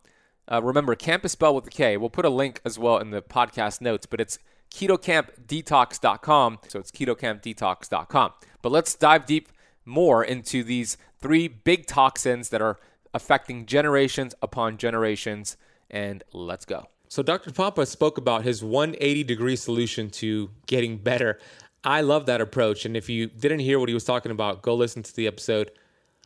Uh, remember, camp is spelled with a K. We'll put a link as well in the podcast notes, but it's ketokampdetox.com. So it's ketokampdetox.com. But let's dive deep more into these three big toxins that are affecting generations upon generations. And let's go. So, Dr. Pompa spoke about his 180 degree solution to getting better. I love that approach. And if you didn't hear what he was talking about, go listen to the episode.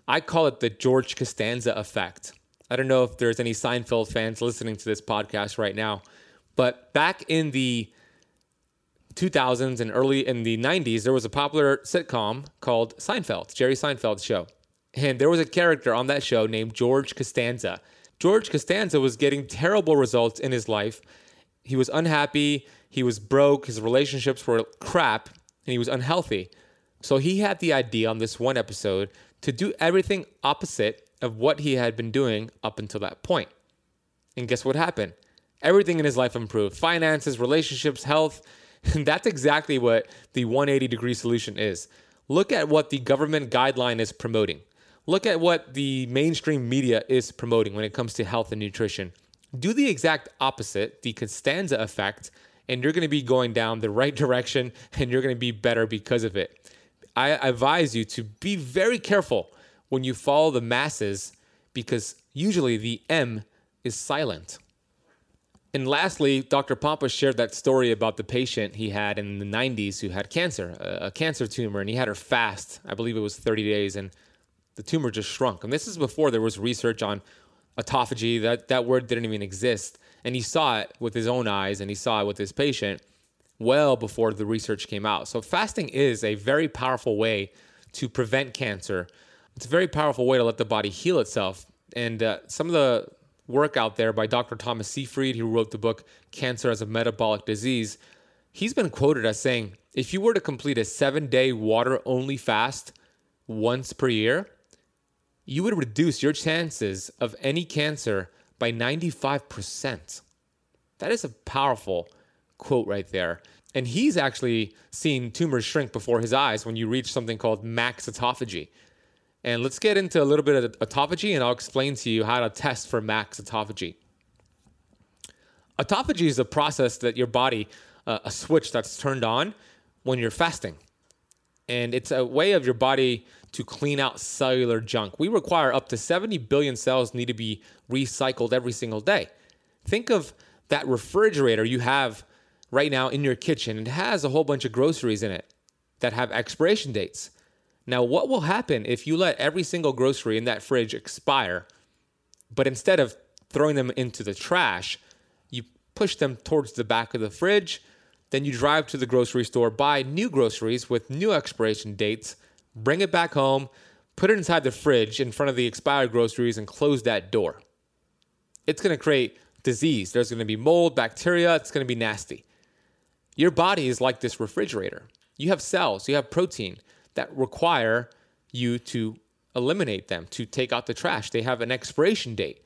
I call it the George Costanza effect. I don't know if there's any Seinfeld fans listening to this podcast right now, but back in the 2000s and early in the 90s, there was a popular sitcom called Seinfeld, Jerry Seinfeld's show. And there was a character on that show named George Costanza. George Costanza was getting terrible results in his life. He was unhappy, he was broke, his relationships were crap, and he was unhealthy. So he had the idea on this one episode to do everything opposite of what he had been doing up until that point. And guess what happened? Everything in his life improved finances, relationships, health. And that's exactly what the 180 degree solution is. Look at what the government guideline is promoting. Look at what the mainstream media is promoting when it comes to health and nutrition. Do the exact opposite, the Costanza effect, and you're going to be going down the right direction and you're going to be better because of it. I advise you to be very careful when you follow the masses because usually the M is silent. And lastly, Dr. Pompa shared that story about the patient he had in the 90s who had cancer, a, cancer tumor, and he had her fast. I believe it was 30 days, and the tumor just shrunk. And this is before there was research on autophagy. That, that word didn't even exist. And he saw it with his own eyes, and he saw it with his patient well before the research came out. So, fasting is a very powerful way to prevent cancer. It's a very powerful way to let the body heal itself. And uh, some of the work out there by Dr. Thomas Seyfried, who wrote the book Cancer as a Metabolic Disease. He's been quoted as saying, if you were to complete a seven day water only fast once per year, you would reduce your chances of any cancer by 95%. That is a powerful quote right there. And he's actually seen tumors shrink before his eyes when you reach something called max autophagy. And let's get into a little bit of autophagy, and I'll explain to you how to test for max autophagy. Autophagy is a process that your body, uh, a switch that's turned on when you're fasting. And it's a way of your body to clean out cellular junk. We require up to 70 billion cells need to be recycled every single day. Think of that refrigerator you have right now in your kitchen. It has a whole bunch of groceries in it that have expiration dates. Now, what will happen if you let every single grocery in that fridge expire, but instead of throwing them into the trash, you push them towards the back of the fridge, then you drive to the grocery store, buy new groceries with new expiration dates, bring it back home, put it inside the fridge in front of the expired groceries, and close that door. It's going to create disease. There's going to be mold, bacteria, it's going to be nasty. Your body is like this refrigerator. You have cells, you have protein that require you to eliminate them, to take out the trash. They have an expiration date.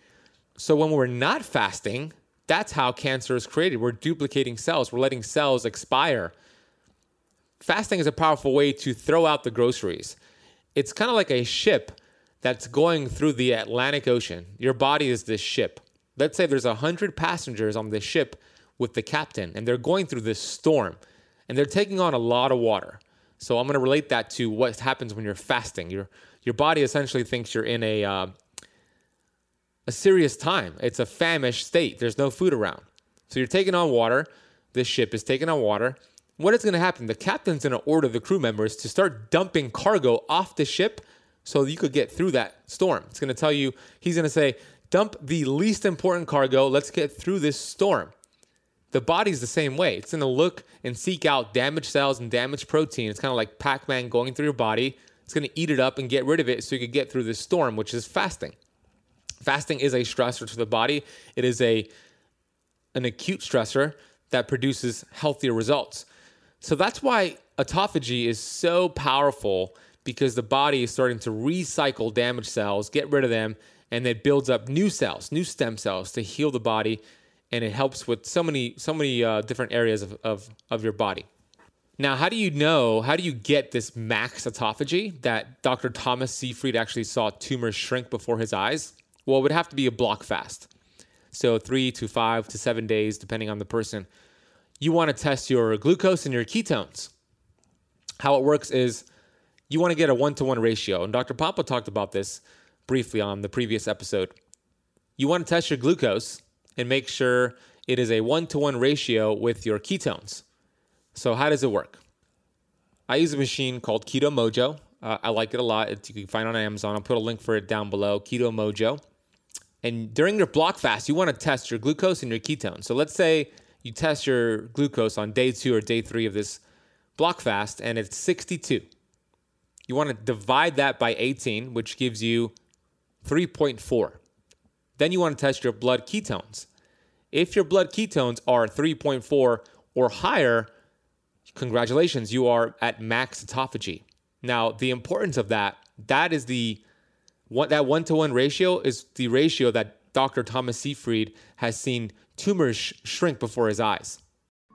So when we're not fasting, that's how cancer is created. We're duplicating cells, we're letting cells expire. Fasting is a powerful way to throw out the groceries. It's kind of like a ship that's going through the Atlantic Ocean. Your body is this ship. Let's say there's 100 passengers on this ship with the captain, and they're going through this storm, and they're taking on a lot of water. So I'm going to relate that to what happens when you're fasting. Your your body essentially thinks you're in a uh, a serious time. It's a famished state. There's no food around. So you're taking on water. This ship is taking on water. What is going to happen? The captain's going to order the crew members to start dumping cargo off the ship so you could get through that storm. It's going to tell you, he's going to say, dump the least important cargo. Let's get through this storm. The body's the same way. It's going to look and seek out damaged cells and damaged protein. It's kind of like Pac Man going through your body. It's going to eat it up and get rid of it so you could get through this storm, which is fasting. Fasting is a stressor to the body. It is a an acute stressor that produces healthier results. So that's why autophagy is so powerful because the body is starting to recycle damaged cells, get rid of them, and it builds up new cells, new stem cells to heal the body, and it helps with so many so many uh, different areas of, of of your body. Now, how do you know? How do you get this max autophagy that Dr. Thomas Seyfried actually saw tumors shrink before his eyes? Well, it would have to be a block fast. So, three to five to seven days, depending on the person. You want to test your glucose and your ketones. How it works is you want to get a one to one ratio. And Dr. Pompa talked about this briefly on the previous episode. You want to test your glucose and make sure it is a one to one ratio with your ketones. So, how does it work? I use a machine called Keto Mojo. Uh, I like it a lot. It's, you can find it on Amazon. I'll put a link for it down below. Keto Mojo. And during your block fast, you want to test your glucose and your ketones. So let's say you test your glucose on day two or day three of this block fast, and it's 62. You want to divide that by 18, which gives you 3.4. Then you want to test your blood ketones. If your blood ketones are 3.4 or higher, congratulations, you are at max autophagy. Now, the importance of that, that is the what that one to one ratio is the ratio that Dr. Thomas Seyfried has seen tumors sh- shrink before his eyes.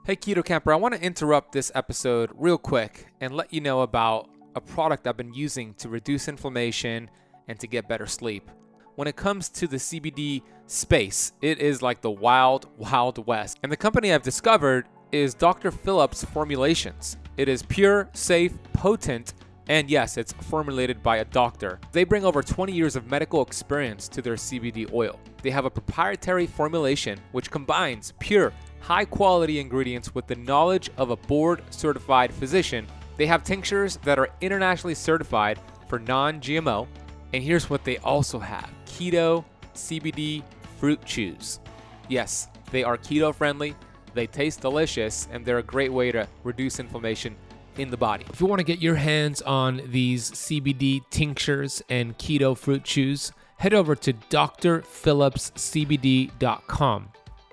Hey, Keto Kamper, I want to interrupt this episode real quick and let you know about a product I've been using to reduce inflammation and to get better sleep. When it comes to the CBD space, it is like the wild, wild west. And the company I've discovered is Dr. Phillips Formulations. It is pure, safe, potent, and yes, it's formulated by a doctor. They bring over 20 years of medical experience to their CBD oil. They have a proprietary formulation which combines pure, high quality ingredients with the knowledge of a board certified physician. They have tinctures that are internationally certified for non GMO. And here's what they also have keto CBD fruit chews. Yes, they are keto friendly, they taste delicious, and they're a great way to reduce inflammation in the body. If you want to get your hands on these CBD tinctures and keto fruit chews, head over to drphillipscbd.com.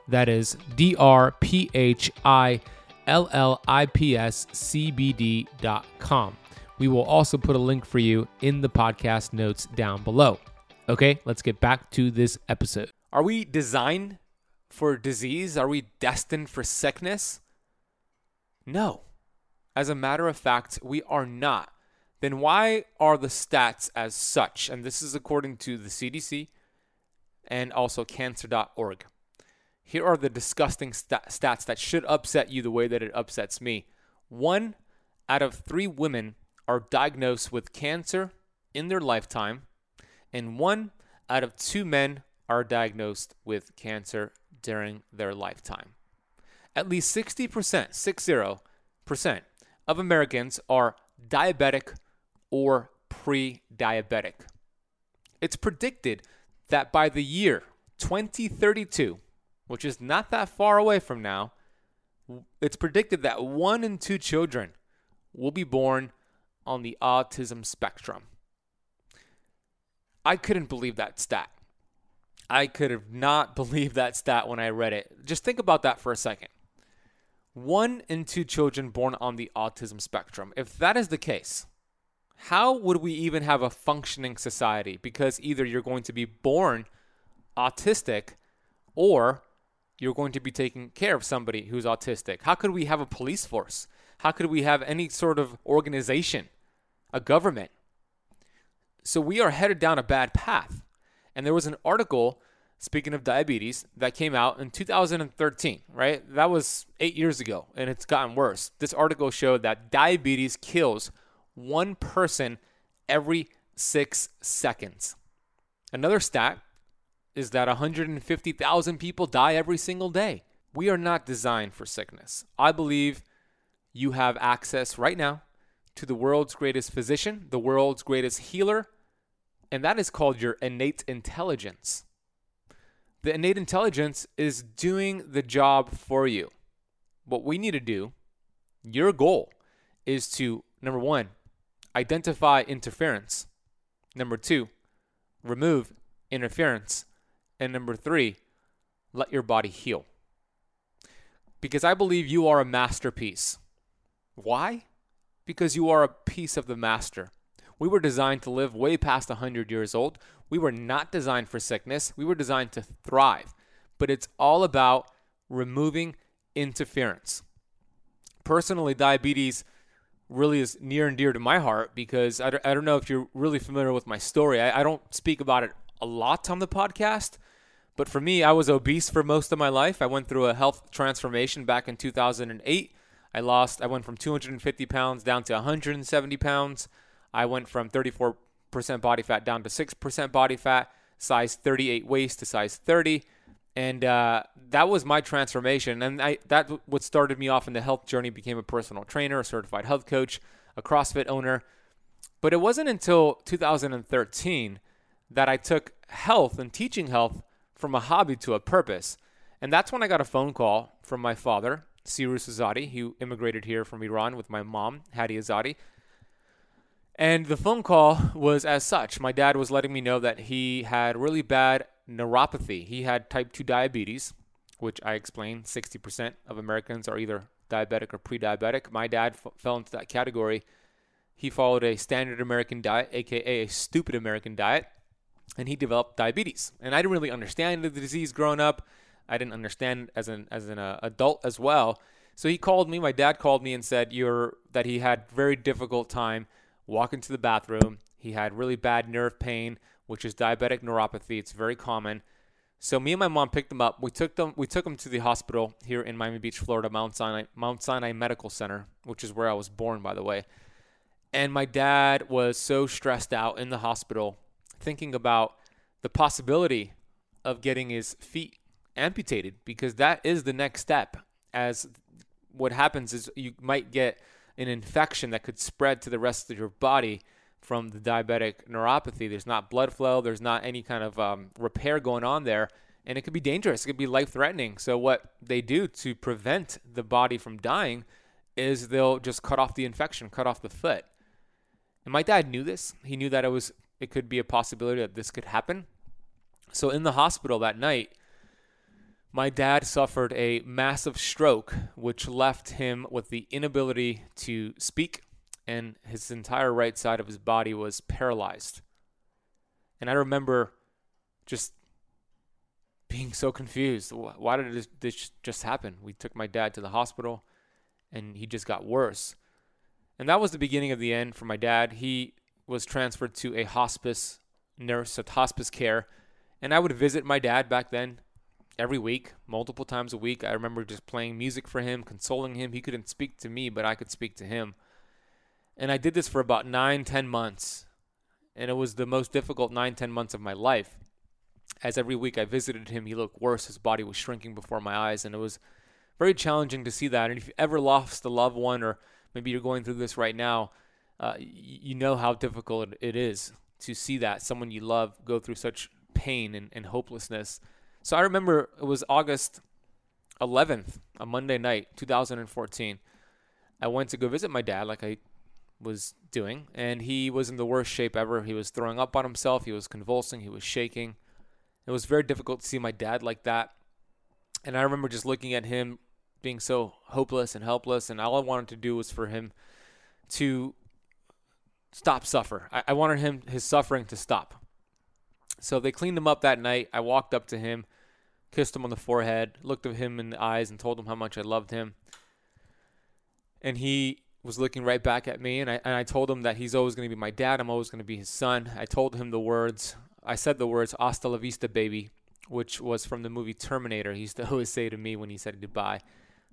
That is D R P H I L L I P S C B D.com. We will also put a link for you in the podcast notes down below. Okay, let's get back to this episode. Are we designed for disease? Are we destined for sickness? No. As a matter of fact, we are not. Then why are the stats as such? And this is according to the CDC and also cancer.org. Here are the disgusting st- stats that should upset you the way that it upsets me. One out of three women are diagnosed with cancer in their lifetime, and one out of two men are diagnosed with cancer during their lifetime. At least 60%, 60% of Americans are diabetic or pre diabetic. It's predicted that by the year 2032, which is not that far away from now, it's predicted that one in two children will be born on the autism spectrum. I couldn't believe that stat. I could have not believed that stat when I read it. Just think about that for a second. One in two children born on the autism spectrum. If that is the case, how would we even have a functioning society? Because either you're going to be born autistic or you're going to be taking care of somebody who's autistic. How could we have a police force? How could we have any sort of organization, a government? So we are headed down a bad path. And there was an article, speaking of diabetes, that came out in 2013, right? That was eight years ago, and it's gotten worse. This article showed that diabetes kills one person every six seconds. Another stat is that 150,000 people die every single day. We are not designed for sickness. I believe you have access right now to the world's greatest physician, the world's greatest healer, and that is called your innate intelligence. The innate intelligence is doing the job for you. What we need to do, your goal, is to number one, identify interference. Number two, remove interference. And number three, let your body heal. Because I believe you are a masterpiece. Why? Because you are a piece of the master. We were designed to live way past 100 years old. We were not designed for sickness. We were designed to thrive. But it's all about removing interference. Personally, diabetes really is near and dear to my heart because I don't, I don't know if you're really familiar with my story. I, I don't speak about it a lot on the podcast, but for me, I was obese for most of my life. I went through a health transformation back in 2008. I lost, I went from 250 pounds down to 170 pounds. I went from 34% body fat down to 6% body fat, size 38 waist to size 30. And uh, that was my transformation. And I, that what started me off in the health journey, became a personal trainer, a certified health coach, a CrossFit owner. But it wasn't until 2013 that I took health and teaching health from a hobby to a purpose. And that's when I got a phone call from my father, Cyrus Azadi, who immigrated here from Iran with my mom, Hadi Azadi. And the phone call was as such. My dad was letting me know that he had really bad neuropathy. He had type 2 diabetes, which I explained 60% of Americans are either diabetic or pre diabetic. My dad f- fell into that category. He followed a standard American diet, aka a stupid American diet, and he developed diabetes. And I didn't really understand the disease growing up. I didn't understand as an as an uh, adult as well. So he called me. My dad called me and said you're that he had very difficult time walking into the bathroom. He had really bad nerve pain, which is diabetic neuropathy. It's very common. So me and my mom picked him up. We took them. We took him to the hospital here in Miami Beach, Florida, Mount Sinai, Mount Sinai Medical Center, which is where I was born, by the way. And my dad was so stressed out in the hospital thinking about the possibility of getting his feet amputated because that is the next step. As what happens is you might get an infection that could spread to the rest of your body from the diabetic neuropathy. There's not blood flow, there's not any kind of um, repair going on there, and it could be dangerous. It could be life threatening. So, what they do to prevent the body from dying is they'll just cut off the infection, cut off the foot. And my dad knew this. He knew that it was it could be a possibility that this could happen. So in the hospital that night, my dad suffered a massive stroke, which left him with the inability to speak, and his entire right side of his body was paralyzed. And I remember just being so confused. Why did this just happen? We took my dad to the hospital, and he just got worse. And that was the beginning of the end for my dad. He was transferred to a hospice nurse at hospice care. And I would visit my dad back then every week, multiple times a week. I remember just playing music for him, consoling him. He couldn't speak to me, but I could speak to him. And I did this for about nine, ten months. And it was the most difficult nine, ten months of my life. As every week I visited him, he looked worse. His body was shrinking before my eyes. And it was very challenging to see that. And if you ever lost a loved one, or maybe you're going through this right now, uh, you know how difficult it is to see that someone you love go through such pain and, and hopelessness. So I remember it was August 11th, a Monday night, 2014. I went to go visit my dad, like I was doing, and he was in the worst shape ever. He was throwing up on himself, he was convulsing, he was shaking. It was very difficult to see my dad like that. And I remember just looking at him being so hopeless and helpless, and all I wanted to do was for him to stop suffer. I, I wanted him his suffering to stop. So they cleaned him up that night. I walked up to him, kissed him on the forehead, looked at him in the eyes, and told him how much I loved him. And he was looking right back at me, and I, and I told him that he's always going to be my dad. I'm always going to be his son. I told him the words, I said the words, hasta la vista, baby, which was from the movie Terminator. He used to always say to me when he said goodbye.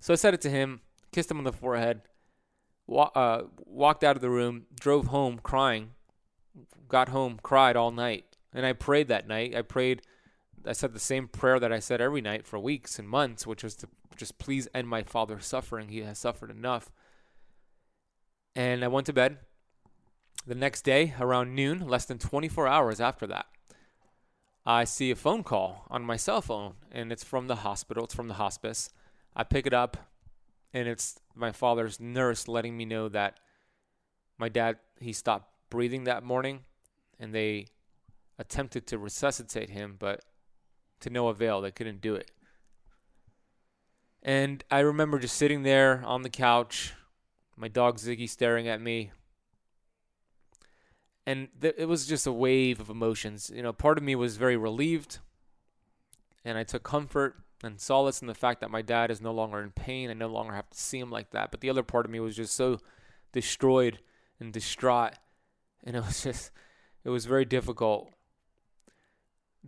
So I said it to him, kissed him on the forehead, wa- uh, walked out of the room, drove home crying, got home, cried all night. And I prayed that night. I prayed, I said the same prayer that I said every night for weeks and months, which was to just please end my father's suffering. He has suffered enough. And I went to bed. The next day, around noon, less than 24 hours after that, I see a phone call on my cell phone, and it's from the hospital, it's from the hospice. I pick it up, and it's my father's nurse letting me know that my dad he stopped breathing that morning and they attempted to resuscitate him but to no avail they couldn't do it and i remember just sitting there on the couch my dog ziggy staring at me and th- it was just a wave of emotions you know part of me was very relieved and i took comfort and solace in the fact that my dad is no longer in pain. I no longer have to see him like that. But the other part of me was just so destroyed and distraught. And it was just, it was very difficult.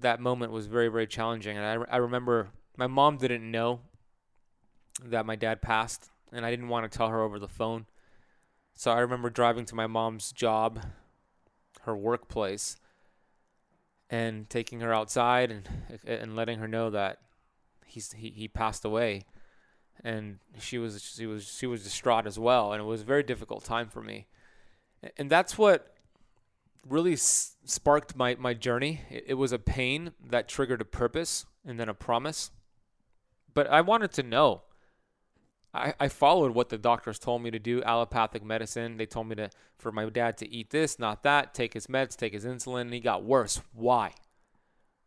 That moment was very, very challenging. And I, I remember my mom didn't know that my dad passed, and I didn't want to tell her over the phone. So I remember driving to my mom's job, her workplace, and taking her outside and and letting her know that he's he, he passed away and she was she was she was distraught as well and it was a very difficult time for me and that's what really s- sparked my my journey it, it was a pain that triggered a purpose and then a promise but i wanted to know I, I followed what the doctors told me to do allopathic medicine they told me to for my dad to eat this not that take his meds take his insulin and he got worse why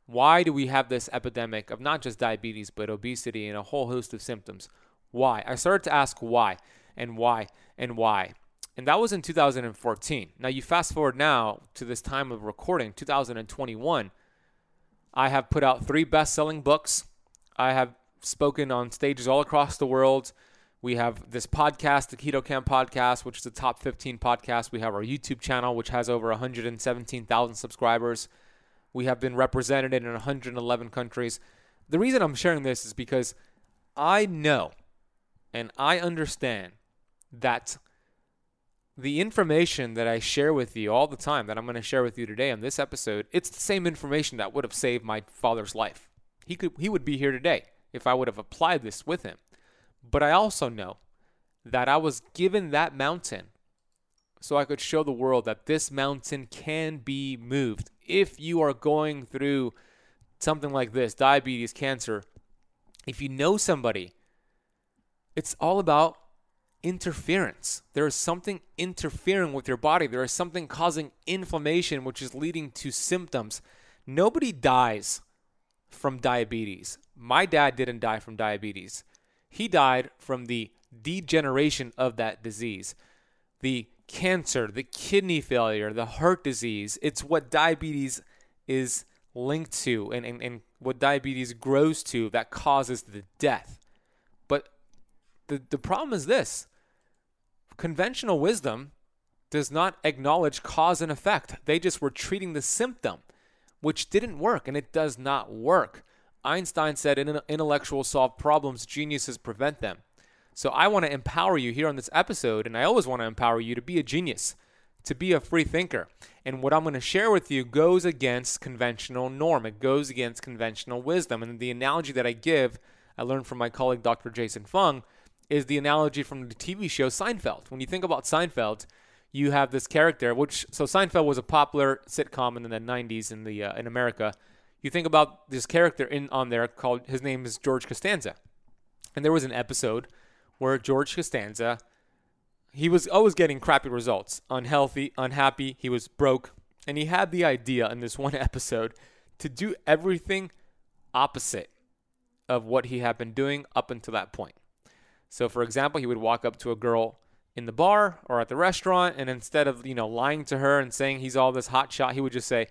why do we have this epidemic of not just diabetes, but obesity and a whole host of symptoms? Why? I started to ask why and why and why. And that was in 2014. Now, you fast forward now to this time of recording, 2021. I have put out three best selling books. I have spoken on stages all across the world. We have this podcast, the Keto Kamp podcast, which is the top 15 podcast. We have our YouTube channel, which has over 117,000 subscribers. We have been represented in 111 countries. The reason I'm sharing this is because I know and I understand that the information that I share with you all the time, that I'm going to share with you today on this episode, it's the same information that would have saved my father's life. He could he would be here today if I would have applied this with him. But I also know that I was given that mountain so I could show the world that this mountain can be moved. If you are going through something like this, diabetes, cancer, if you know somebody, it's all about interference. There is something interfering with your body. There is something causing inflammation, which is leading to symptoms. Nobody dies from diabetes. My dad didn't die from diabetes. He died from the degeneration of that disease. The cancer, the kidney failure, the heart disease. It's what diabetes is linked to and, and, and what diabetes grows to that causes the death. But the, the problem is this conventional wisdom does not acknowledge cause and effect. They just were treating the symptom, which didn't work, and it does not work. Einstein said, intellectuals solve problems, geniuses prevent them. So I want to empower you here on this episode, and I always want to empower you to be a genius, to be a free thinker. And what I'm going to share with you goes against conventional norm. It goes against conventional wisdom. And the analogy that I give, I learned from my colleague Dr. Jason Fung, is the analogy from the TV show Seinfeld. When you think about Seinfeld, you have this character, which so Seinfeld was a popular sitcom in the 90s in the uh, in America. You think about this character in on there called his name is George Costanza, and there was an episode where George Costanza he was always getting crappy results, unhealthy, unhappy, he was broke, and he had the idea in this one episode to do everything opposite of what he had been doing up until that point. So, for example, he would walk up to a girl in the bar or at the restaurant, and instead of you know lying to her and saying he's all this hot shot, he would just say,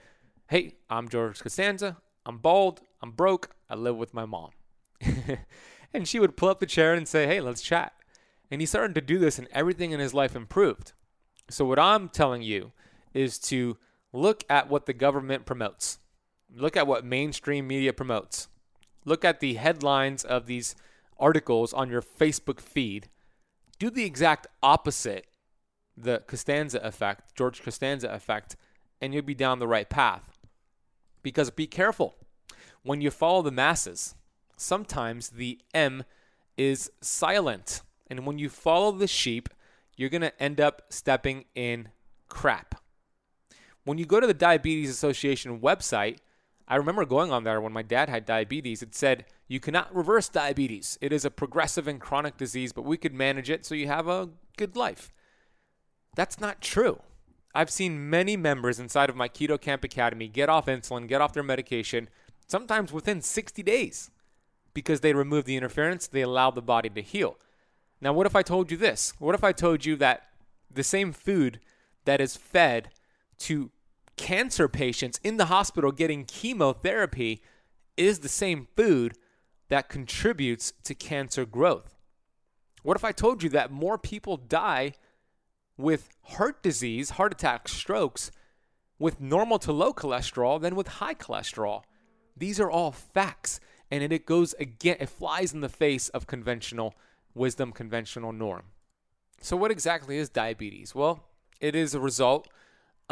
"Hey, I'm George Costanza. I'm bald. I'm broke. I live with my mom." and she would pull up the chair and say, "Hey, let's chat." And he started to do this, and everything in his life improved. So what I'm telling you is to look at what the government promotes. Look at what mainstream media promotes. Look at the headlines of these articles on your Facebook feed do the exact opposite, the Costanza effect, George Costanza effect, and you'll be down the right path. Because be careful. When you follow the masses, sometimes the M is silent. And when you follow the sheep, you're going to end up stepping in crap. When you go to the Diabetes Association website, I remember going on there when my dad had diabetes. It said you cannot reverse diabetes. It is a progressive and chronic disease, but we could manage it so you have a good life. That's not true. I've seen many members inside of my Keto Kamp Academy get off insulin, get off their medication, sometimes within 60 days because they remove the interference, they allow the body to heal. Now, what if I told you this? What if I told you that the same food that is fed to cancer patients in the hospital getting chemotherapy is the same food that contributes to cancer growth? What if I told you that more people die with heart disease, heart attacks, strokes, with normal to low cholesterol than with high cholesterol? These are all facts. And it goes again, it flies in the face of conventional wisdom, conventional norm. So, what exactly is diabetes? Well, it is a result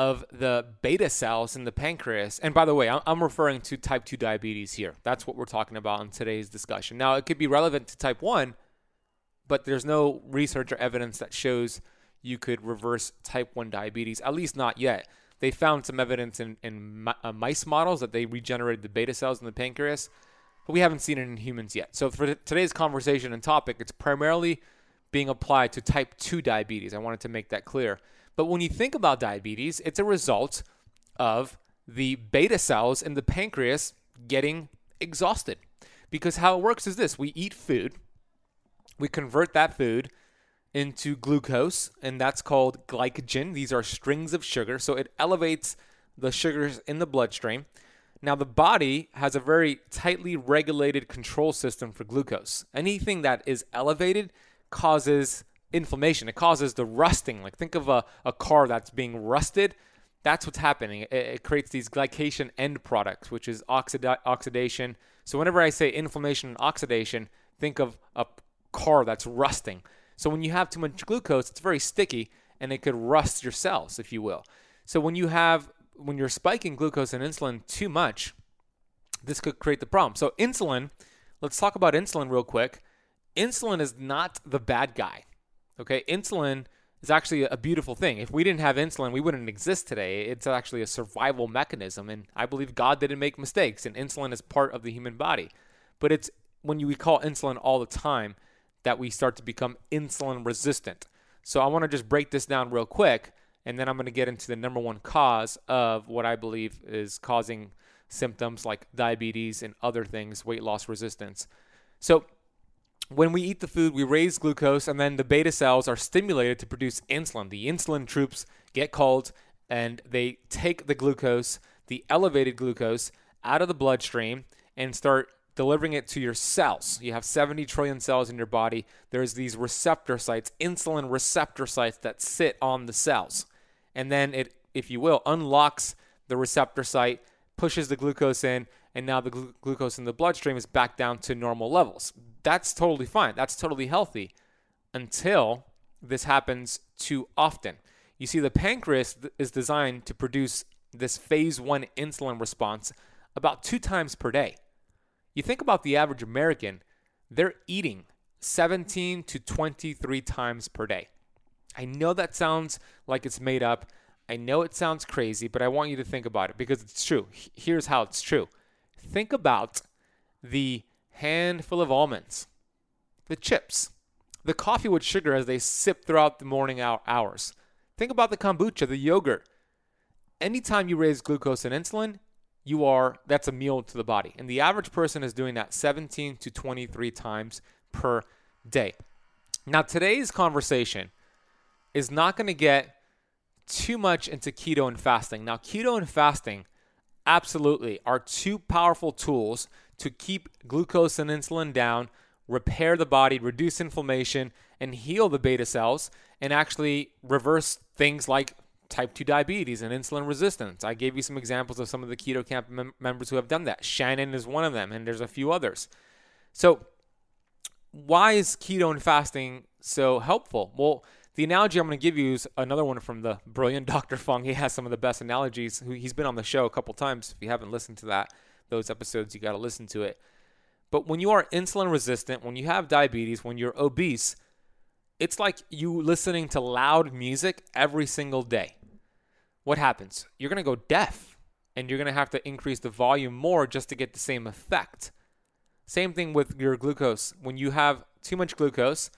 of the beta cells in the pancreas. And by the way, I'm referring to type 2 diabetes here. That's what we're talking about in today's discussion. Now, it could be relevant to type 1, but there's no research or evidence that shows you could reverse type 1 diabetes, at least not yet. They found some evidence in, in uh, mice models that they regenerated the beta cells in the pancreas, but we haven't seen it in humans yet. So, for today's conversation and topic, it's primarily being applied to type 2 diabetes. I wanted to make that clear. But when you think about diabetes, it's a result of the beta cells in the pancreas getting exhausted. Because how it works is this we eat food, we convert that food into glucose, and that's called glycogen. These are strings of sugar. So it elevates the sugars in the bloodstream. Now, the body has a very tightly regulated control system for glucose. Anything that is elevated causes inflammation. It causes the rusting. Like think of a, a car that's being rusted. That's what's happening. It, it creates these glycation end products, which is oxida- oxidation. So whenever I say inflammation and oxidation, think of a car that's rusting. So when you have too much glucose, it's very sticky and it could rust your cells, if you will. So when you have when you're spiking glucose and insulin too much, this could create the problem. So insulin, let's talk about insulin real quick. Insulin is not the bad guy. Okay, insulin is actually a beautiful thing. If we didn't have insulin, we wouldn't exist today. It's actually a survival mechanism, and I believe God didn't make mistakes, and insulin is part of the human body. But it's when you, we call insulin all the time that we start to become insulin resistant. So I want to just break this down real quick, and then I'm going to get into the number one cause of what I believe is causing symptoms like diabetes and other things, weight loss resistance. So when we eat the food, we raise glucose, and then the beta cells are stimulated to produce insulin. The insulin troops get called, and they take the glucose, the elevated glucose, out of the bloodstream and start delivering it to your cells. You have 70 trillion cells in your body. There's these receptor sites, insulin receptor sites that sit on the cells. And then it, if you will, unlocks the receptor site, pushes the glucose in, and now the glu- glucose in the bloodstream is back down to normal levels. That's totally fine. That's totally healthy until this happens too often. You see, the pancreas is designed to produce this phase one insulin response about two times per day. You think about the average American, they're eating 17 to 23 times per day. I know that sounds like it's made up. I know it sounds crazy, but I want you to think about it because it's true. Here's how it's true. Think about the handful of almonds, the chips, the coffee with sugar as they sip throughout the morning hours. Think about the kombucha, the yogurt. Anytime you raise glucose and insulin, you are that's a meal to the body. And the average person is doing that 17 to 23 times per day. Now today's conversation is not going to get too much into keto and fasting. Now, keto and fasting absolutely are two powerful tools to keep glucose and insulin down, repair the body, reduce inflammation, and heal the beta cells, and actually reverse things like type 2 diabetes and insulin resistance. I gave you some examples of some of the Keto Kamp mem- members who have done that. Shannon is one of them, and there's a few others. So, why is keto and fasting so helpful? Well, the analogy I'm going to give you is another one from the brilliant Dr. Fung. He has some of the best analogies. He's been on the show a couple times. If you haven't listened to that, those episodes, you got to listen to it. But when you are insulin resistant, when you have diabetes, when you're obese, it's like you listening to loud music every single day. What happens? You're going to go deaf and you're going to have to increase the volume more just to get the same effect. Same thing with your glucose. When you have too much glucose,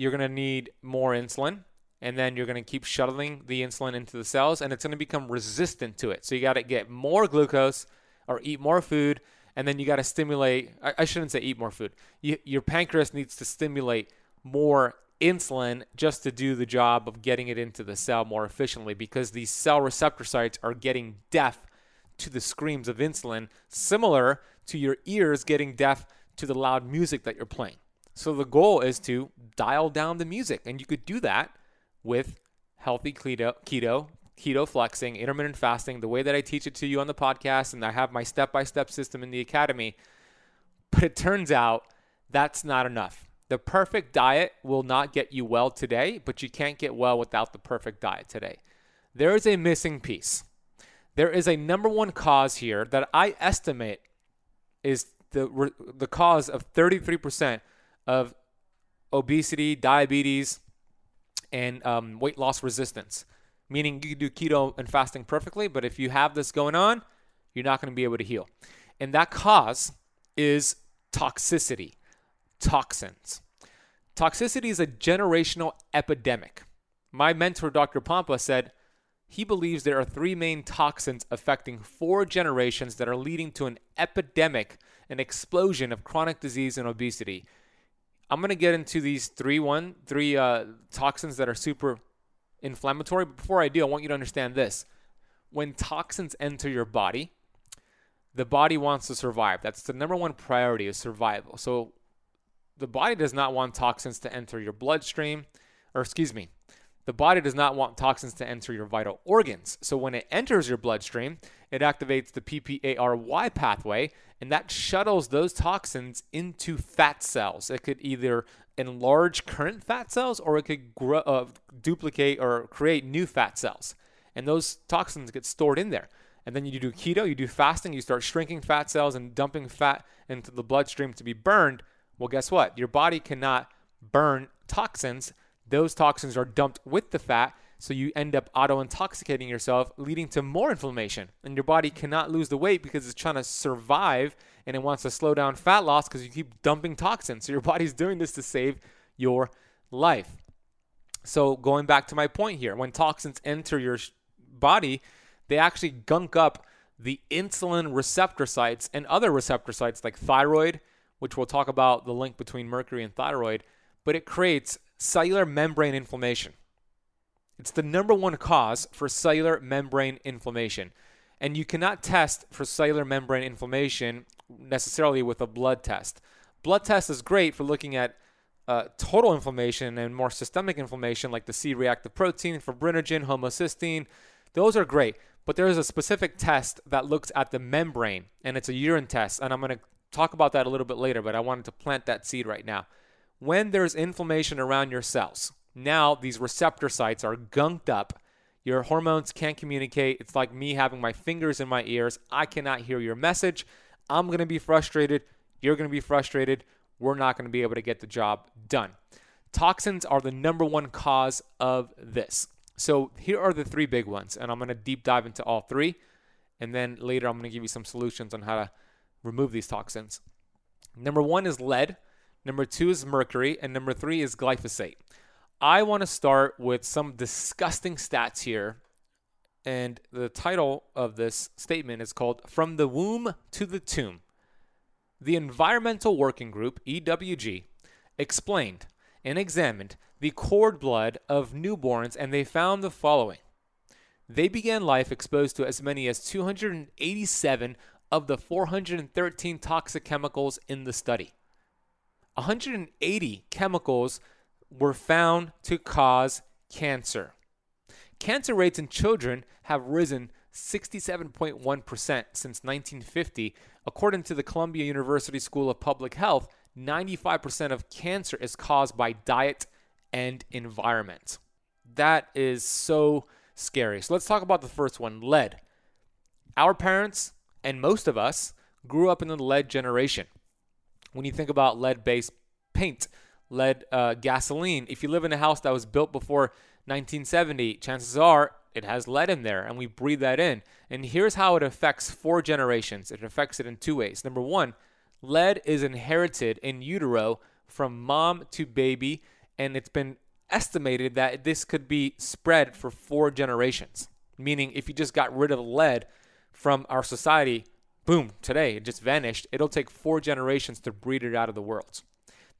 you're going to need more insulin and then you're going to keep shuttling the insulin into the cells and it's going to become resistant to it. So you got to get more glucose or eat more food and then you got to stimulate I, shouldn't say eat more food. You, your pancreas needs to stimulate more insulin just to do the job of getting it into the cell more efficiently because these cell receptor sites are getting deaf to the screams of insulin, similar to your ears getting deaf to the loud music that you're playing. So the goal is to dial down the music, and you could do that with healthy keto, keto, keto flexing, intermittent fasting, the way that I teach it to you on the podcast, and I have my step-by-step system in the academy. But it turns out that's not enough. The perfect diet will not get you well today, but you can't get well without the perfect diet today. There is a missing piece. There is a number one cause here that I estimate is the the cause of 33% of obesity, diabetes, and um, weight loss resistance. Meaning you can do keto and fasting perfectly, but if you have this going on, you're not going to be able to heal. And that cause is toxicity toxins. Toxicity is a generational epidemic. My mentor, Dr. Pompa, said he believes there are three main toxins affecting four generations that are leading to an epidemic, an explosion of chronic disease and obesity. I'm to get into these three one three uh, toxins that are super inflammatory. But before I do, I want you to understand this: when toxins enter your body, the body wants to survive. That's the number one priority is survival. So the body does not want toxins to enter your bloodstream, or excuse me, the body does not want toxins to enter your vital organs. So when it enters your bloodstream, it activates the PPARY pathway, and that shuttles those toxins into fat cells. It could either enlarge current fat cells or it could grow, uh, duplicate or create new fat cells. And those toxins get stored in there. And then you do keto, you do fasting, you start shrinking fat cells and dumping fat into the bloodstream to be burned. Well, guess what? Your body cannot burn toxins. Those toxins are dumped with the fat, so you end up auto intoxicating yourself, leading to more inflammation. And your body cannot lose the weight because it's trying to survive and it wants to slow down fat loss because you keep dumping toxins. So your body's doing this to save your life. So, going back to my point here, when toxins enter your body, they actually gunk up the insulin receptor sites and other receptor sites like thyroid, which we'll talk about the link between mercury and thyroid, but it creates cellular membrane inflammation. It's the number one cause for cellular membrane inflammation. And you cannot test for cellular membrane inflammation necessarily with a blood test. Blood test is great for looking at uh, total inflammation and more systemic inflammation, like the C reactive protein, fibrinogen, homocysteine. Those are great. But there is a specific test that looks at the membrane, and it's a urine test. And I'm going to talk about that a little bit later, but I wanted to plant that seed right now. When there's inflammation around your cells, now these receptor sites are gunked up. Your hormones can't communicate. It's like me having my fingers in my ears. I cannot hear your message. I'm going to be frustrated. You're going to be frustrated. We're not going to be able to get the job done. Toxins are the number one cause of this. So here are the three big ones, and I'm going to deep dive into all three. And then later, I'm going to give you some solutions on how to remove these toxins. Number one is lead, number two is mercury, and number three is glyphosate. I want to start with some disgusting stats here. And the title of this statement is called From the Womb to the Tomb. The Environmental Working Group, EWG, explained and examined the cord blood of newborns and they found the following. They began life exposed to as many as 287 of the 413 toxic chemicals in the study. 180 chemicals were found to cause cancer. Cancer rates in children have risen 67.1% since 1950. According to the Columbia University School of Public Health, 95% of cancer is caused by diet and environment. That is so scary. So let's talk about the first one lead. Our parents and most of us grew up in the lead generation. When you think about lead based paint, lead uh, gasoline, if you live in a house that was built before 1970, chances are it has lead in there and we breathe that in. And here's how it affects four generations it affects it in two ways. Number one, lead is inherited in utero from mom to baby, and it's been estimated that this could be spread for four generations. Meaning, if you just got rid of lead from our society, boom, today it just vanished. It'll take four generations to breed it out of the world.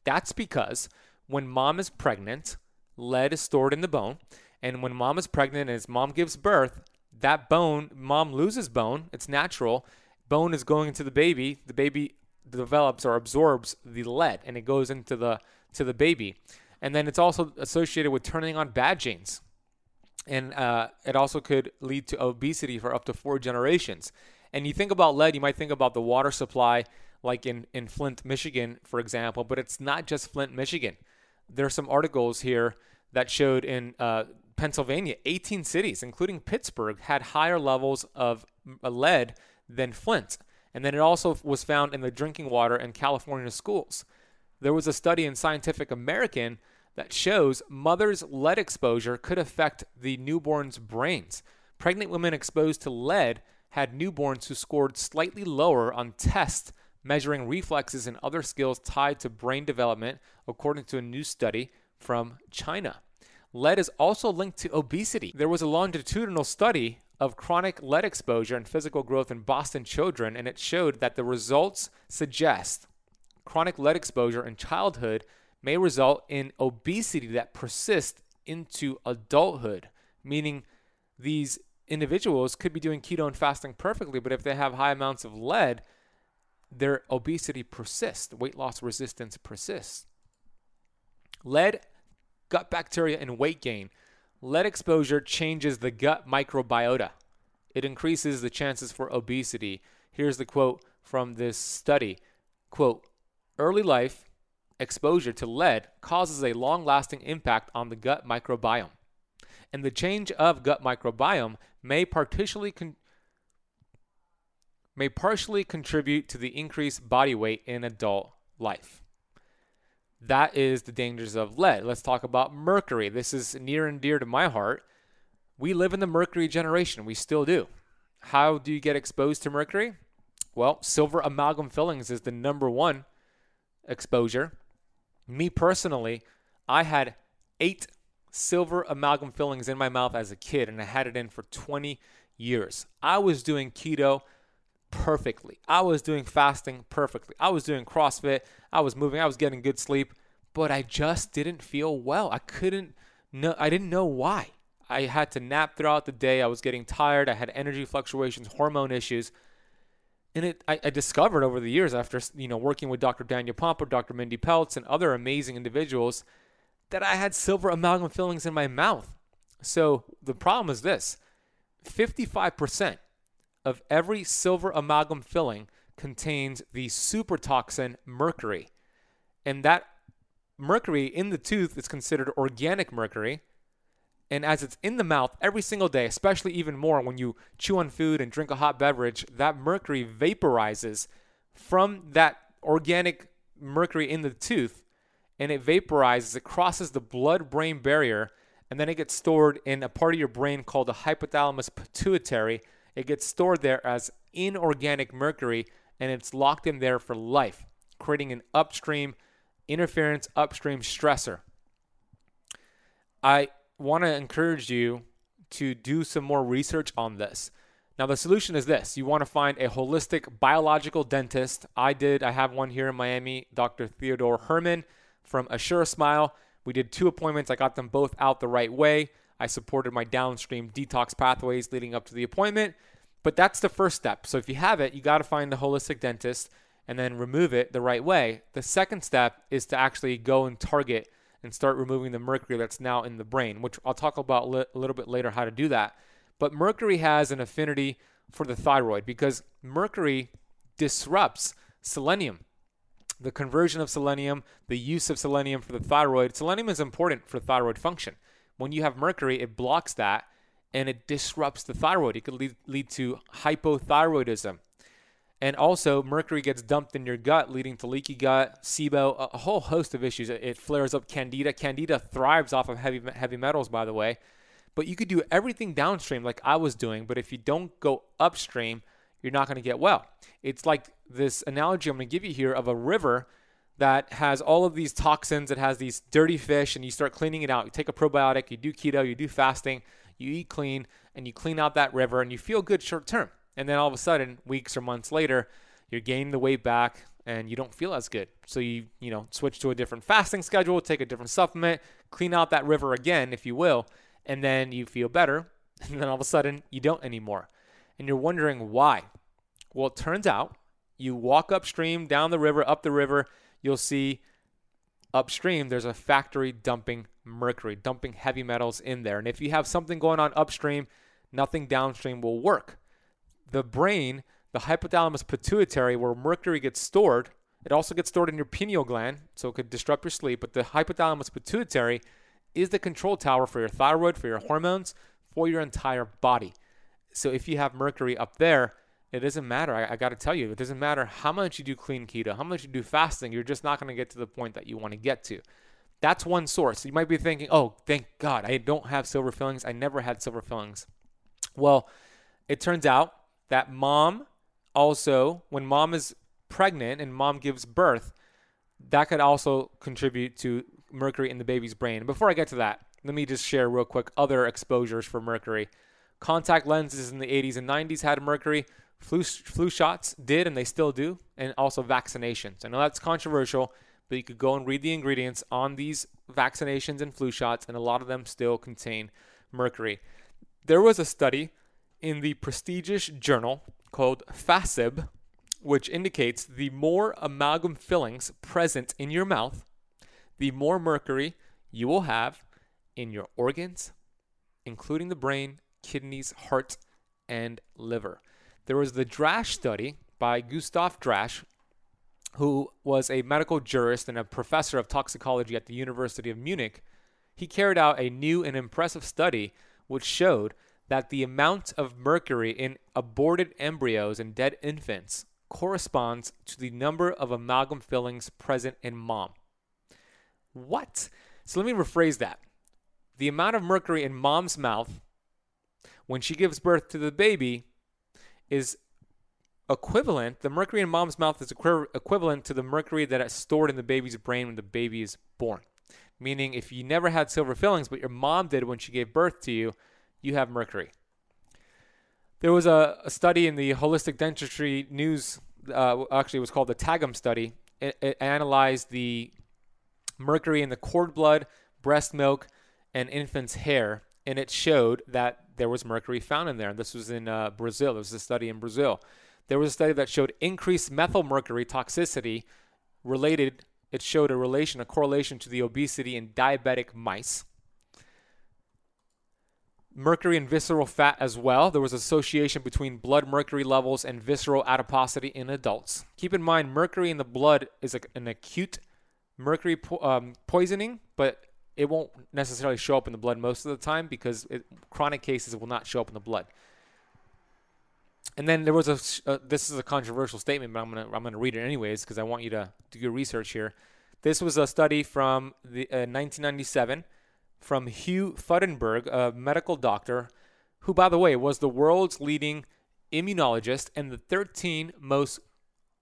That's because when mom is pregnant, lead is stored in the bone. And when mom is pregnant and as mom gives birth, that bone, mom loses bone. It's natural. Bone is going into the baby. The baby develops or absorbs the lead and it goes into the to the baby. And then it's also associated with turning on bad genes. And uh, it also could lead to obesity for up to four generations. And you think about lead, you might think about the water supply, like in, in Flint, Michigan, for example, but it's not just Flint, Michigan. There are some articles here that showed in uh, Pennsylvania, 18 cities, including Pittsburgh, had higher levels of uh, lead than Flint. And then it also was found in the drinking water in California schools. There was a study in Scientific American that shows mothers' lead exposure could affect the newborn's brains. Pregnant women exposed to lead had newborns who scored slightly lower on tests measuring reflexes and other skills tied to brain development, according to a new study from China. Lead is also linked to obesity. There was a longitudinal study of chronic lead exposure and physical growth in Boston children, and it showed that the results suggest chronic lead exposure in childhood may result in obesity that persists into adulthood, meaning these individuals could be doing keto and fasting perfectly, but if they have high amounts of lead, their obesity persists, weight loss resistance persists. Lead, gut bacteria, and weight gain. Lead exposure changes the gut microbiota. It increases the chances for obesity. Here's the quote from this study. Quote, early life exposure to lead causes a long lasting impact on the gut microbiome. And the change of gut microbiome may partially con- may partially contribute to the increased body weight in adult life. That is the dangers of lead. Let's talk about mercury. This is near and dear to my heart. We live in the mercury generation. We still do. How do you get exposed to mercury? Well, silver amalgam fillings is the number one exposure. Me personally, I had eight silver amalgam fillings in my mouth as a kid, and I had it in for 20 years. I was doing keto perfectly. I was doing fasting perfectly. I was doing CrossFit. I was moving. I was getting good sleep, but I just didn't feel well. I couldn't know. I didn't know why. I had to nap throughout the day. I was getting tired. I had energy fluctuations, hormone issues and it I, I, discovered over the years after you know working with Dr. Daniel Pompa, Dr. Mindy Pelz, and other amazing individuals that I had silver amalgam fillings in my mouth. So the problem is this: 55% of every silver amalgam filling contains the super toxin mercury, and that mercury in the tooth is considered organic mercury and as it's in the mouth every single day, especially even more when you chew on food and drink a hot beverage, that mercury vaporizes from that organic mercury in the tooth and it vaporizes, it crosses the blood brain barrier, and then it gets stored in a part of your brain called the hypothalamus pituitary. It gets stored there as inorganic mercury and it's locked in there for life, creating an upstream interference, upstream stressor. I want to encourage you to do some more research on this. Now, the solution is this you want to find a holistic biological dentist. I did, I have one here in Miami, Dr. Theodore Herman from Assure Smile. We did two appointments. I got them both out the right way. I supported my downstream detox pathways leading up to the appointment. But that's the first step. So if you have it, you got to find a holistic dentist and then remove it the right way. The second step is to actually go and target and start removing the mercury that's now in the brain, which I'll talk about li- a little bit later how to do that. But mercury has an affinity for the thyroid because mercury disrupts selenium. The conversion of selenium, the use of selenium for the thyroid. Selenium is important for thyroid function. When you have mercury, it blocks that and it disrupts the thyroid. It could lead, lead to hypothyroidism. And also, mercury gets dumped in your gut, leading to leaky gut, SIBO, a whole host of issues. It flares up candida. Candida thrives off of heavy, heavy metals, by the way. But you could do everything downstream like I was doing, but if you don't go upstream, you're not going to get well. It's like this analogy I'm going to give you here of a river that has all of these toxins, it has these dirty fish, and you start cleaning it out. You take a probiotic, you do keto, you do fasting, you eat clean, and you clean out that river, and you feel good short term. And then all of a sudden, weeks or months later, you're gaining the weight back and you don't feel as good. So you, you know, switch to a different fasting schedule, take a different supplement, clean out that river again, if you will, and then you feel better. And then all of a sudden, you don't anymore. And you're wondering why. Well, it turns out you walk upstream, down the river, up the river, you'll see upstream there's a factory dumping mercury, dumping heavy metals in there. And if you have something going on upstream, nothing downstream will work. The brain, the hypothalamus pituitary, where mercury gets stored, it also gets stored in your pineal gland, so it could disrupt your sleep. But the hypothalamus pituitary is the control tower for your thyroid, for your hormones, for your entire body. So if you have mercury up there, it doesn't matter. I, I got to tell you, it doesn't matter how much you do clean keto, how much you do fasting, you're just not going to get to the point that you want to get to. That's one source. You might be thinking, oh, thank God, I don't have silver fillings. I never had silver fillings. Well, it turns out that mom also, when mom is pregnant and mom gives birth, that could also contribute to mercury in the baby's brain. Before I get to that, let me just share real quick other exposures for mercury. Contact lenses in the 80s and 90s had mercury. Flu, flu shots did, and they still do, and also vaccinations. I know that's controversial, but you could go and read the ingredients on these vaccinations and flu shots, and a lot of them still contain mercury. There was a study in the prestigious journal called FASEB, which indicates the more amalgam fillings present in your mouth, the more mercury you will have in your organs, including the brain, kidneys, heart, and liver. There was the Drasch study by Gustav Drasch, who was a medical jurist and a professor of toxicology at the University of Munich. He carried out a new and impressive study which showed that the amount of mercury in aborted embryos and dead infants corresponds to the number of amalgam fillings present in mom. What? So let me rephrase that. The amount of mercury in mom's mouth when she gives birth to the baby is equivalent, the mercury in mom's mouth is equi- equivalent to the mercury that is stored in the baby's brain when the baby is born. Meaning, if you never had silver fillings, but your mom did when she gave birth to you, you have mercury. There was a, a study in the Holistic Dentistry News, uh, actually, it was called the TAGM study. It, it analyzed the mercury in the cord blood, breast milk, and infant's hair, and it showed that there was mercury found in there. And this was in uh, Brazil. There was a study in Brazil. There was a study that showed increased methyl mercury toxicity related. It showed a relation, a correlation to the obesity in diabetic mice. Mercury and visceral fat as well. There was association between blood mercury levels and visceral adiposity in adults. Keep in mind, mercury in the blood is a, an acute mercury po- um, poisoning, but it won't necessarily show up in the blood most of the time because it, chronic cases will not show up in the blood. And then there was a uh, this is a controversial statement, but I'm gonna I'm gonna read it anyways because I want you to do your research here. This was a study from the uh, 1997 from Hugh Fudenberg, a medical doctor, who, by the way, was the world's leading immunologist and the 13 most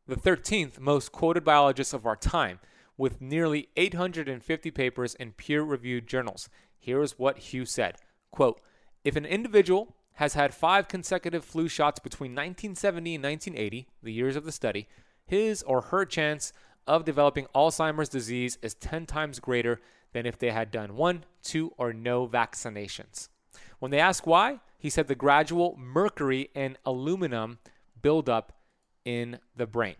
the 13th most quoted biologist of our time with nearly 850 papers in peer-reviewed journals. Here is what Hugh said. Quote, if an individual has had five consecutive flu shots between 1970 and 1980, the years of the study, his or her chance of developing Alzheimer's disease is 10 times greater than if they had done one, two, or no vaccinations. When they asked why, he said the gradual mercury and aluminum buildup in the brain.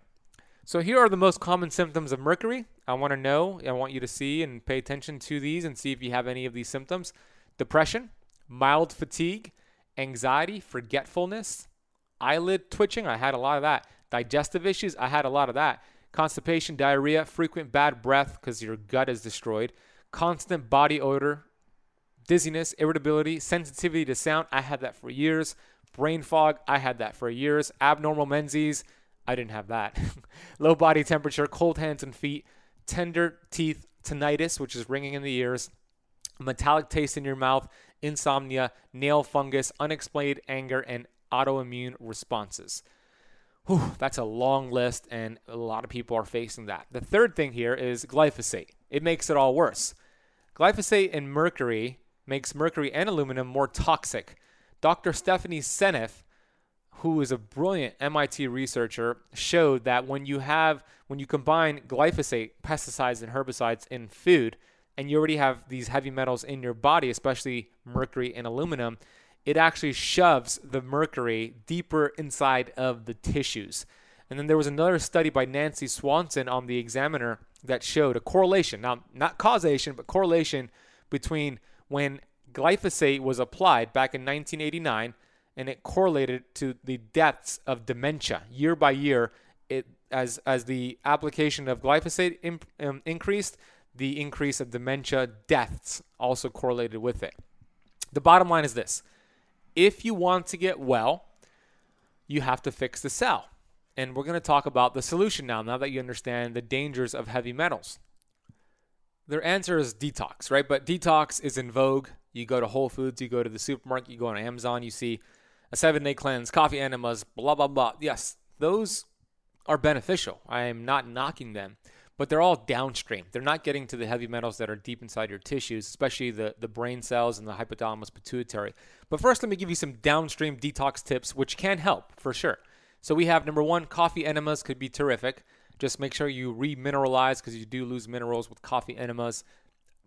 So here are the most common symptoms of mercury. I want to know, I want you to see and pay attention to these and see if you have any of these symptoms. Depression, mild fatigue, anxiety, forgetfulness, eyelid twitching, I had a lot of that. Digestive issues, I had a lot of that. Constipation, diarrhea, frequent bad breath because your gut is destroyed, constant body odor, dizziness, irritability, sensitivity to sound, I had that for years. Brain fog, I had that for years. Abnormal menses, I didn't have that. Low body temperature, cold hands and feet, tender teeth, tinnitus, which is ringing in the ears, metallic taste in your mouth, insomnia, nail fungus, unexplained anger, and autoimmune responses. Whew, that's a long list, and a lot of people are facing that. The third thing here is glyphosate. It makes it all worse. Glyphosate and mercury makes mercury and aluminum more toxic. Dr. Stephanie Seneff who is a brilliant MIT researcher, showed that when you have when you combine glyphosate, pesticides and herbicides in food, and you already have these heavy metals in your body, especially mercury and aluminum, it actually shoves the mercury deeper inside of the tissues. And then there was another study by Nancy Swanson on the Examiner that showed a correlation, now not causation, but correlation between when glyphosate was applied back in 1989 and it correlated to the deaths of dementia year by year. It as as the application of glyphosate um, increased, the increase of dementia deaths also correlated with it. The bottom line is this: if you want to get well, you have to fix the cell. And we're going to talk about the solution now, now that you understand the dangers of heavy metals. Their answer is detox, right? But detox is in vogue. You go to Whole Foods, you go to the supermarket, you go on Amazon, you see a seven day cleanse, coffee enemas, blah, blah, blah. Yes, those are beneficial. I am not knocking them, but they're all downstream. They're not getting to the heavy metals that are deep inside your tissues, especially the, the brain cells and the hypothalamus pituitary. But first, let me give you some downstream detox tips, which can help for sure. So we have number one, coffee enemas could be terrific. Just make sure you remineralize because you do lose minerals with coffee enemas.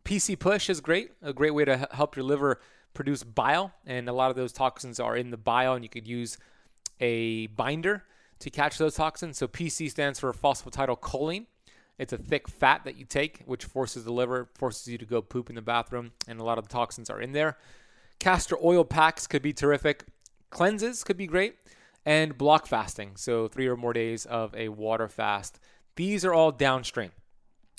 PC push is great, a great way to help your liver produce bile, and a lot of those toxins are in the bile, and you could use a binder to catch those toxins. So PC stands for phosphatidylcholine. It's a thick fat that you take, which forces the liver, forces you to go poop in the bathroom, and a lot of the toxins are in there. Castor oil packs could be terrific. Cleanses could be great. And block fasting, so three or more days of a water fast. These are all downstream.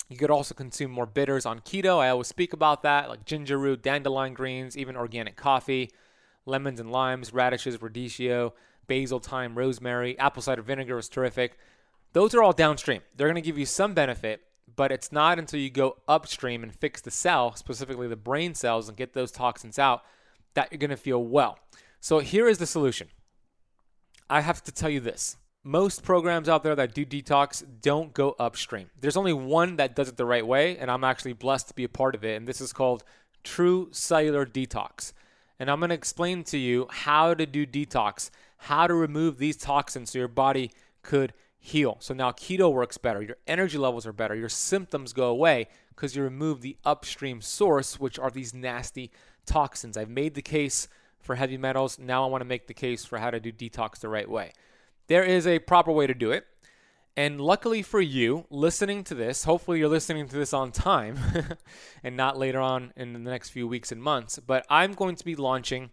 You could also consume more bitters on keto. I always speak about that, like ginger root, dandelion greens, even organic coffee, lemons and limes, radishes, radicchio, basil, thyme, rosemary, apple cider vinegar is terrific. Those are all downstream. They're going to give you some benefit, but it's not until you go upstream and fix the cell, specifically the brain cells, and get those toxins out, that you're going to feel well. So here is the solution. I have to tell you this most programs out there that do detox don't go upstream. There's only one that does it the right way, and I'm actually blessed to be a part of it. And this is called True Cellular Detox. And I'm going to explain to you how to do detox, how to remove these toxins so your body could heal. So now keto works better, your energy levels are better, your symptoms go away because you remove the upstream source, which are these nasty toxins. I've made the case for heavy metals. Now I want to make the case for how to do detox the right way. There is a proper way to do it. And luckily for you, listening to this, hopefully you're listening to this on time and not later on in the next few weeks and months, but I'm going to be launching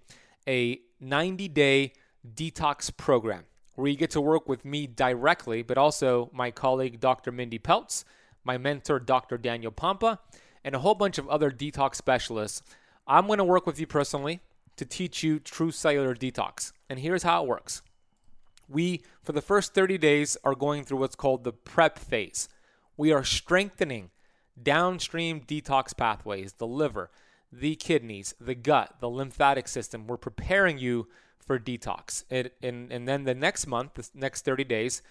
a 90 day detox program where you get to work with me directly, but also my colleague, Dr. Mindy Pelz, my mentor, Dr. Daniel Pompa, and a whole bunch of other detox specialists. I'm going to work with you personally to teach you true cellular detox. And here's how it works we, for the first 30 days, are going through what's called the prep phase. We are strengthening downstream detox pathways, the liver, the kidneys, the gut, the lymphatic system. We're preparing you for detox. And, and then the next month, the next 30 days,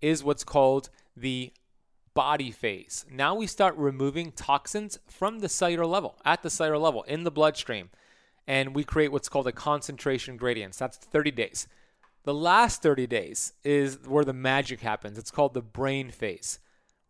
is what's called the body phase. Now we start removing toxins from the cellular level, at the cellular level, in the bloodstream. And we create what's called a concentration gradients. That's 30 days. The last 30 days is where the magic happens. It's called the brain phase.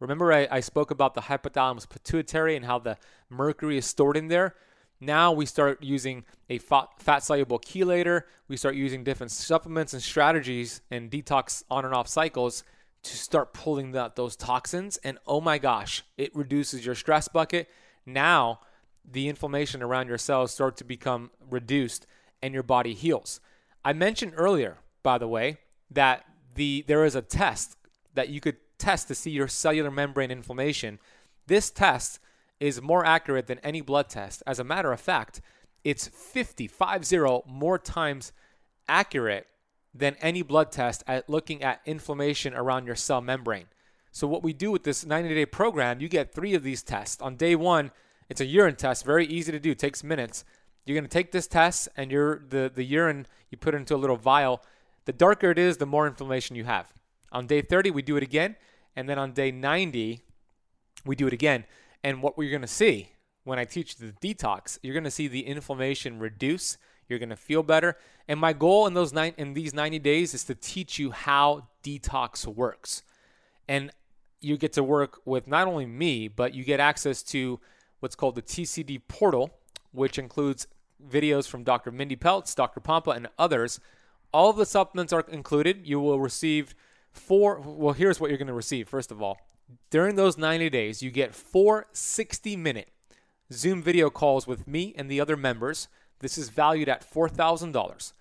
Remember, I, I spoke about the hypothalamus pituitary and how the mercury is stored in there. Now we start using a fat soluble chelator. We start using different supplements and strategies and detox on and off cycles to start pulling out those toxins. And oh my gosh, it reduces your stress bucket. Now the inflammation around your cells start to become reduced and your body heals. I mentioned earlier, by the way, that the there is a test that you could test to see your cellular membrane inflammation. This test is more accurate than any blood test. As a matter of fact, it's 50, 50 more times accurate than any blood test at looking at inflammation around your cell membrane. So what we do with this 90-day program, you get 3 of these tests. On day 1, it's a urine test, very easy to do, takes minutes. You're to take this test and you're the the urine you put into a little vial. The darker it is, the more inflammation you have. On day 30, we do it again, and then on day 90, we do it again. And what we're going to see when I teach the detox, you're going to see the inflammation reduce. You're going to feel better. And my goal in those in these 90 days is to teach you how detox works. And you get to work with not only me, but you get access to what's called the TCD portal, which includes videos from Dr. Mindy Pelz, Dr. Pompa, and others. All of the supplements are included. You will receive four. Well, here's what you're going to receive. First of all, during those 90 days, you get four 60 minute Zoom video calls with me and the other members. This is valued at $4,000.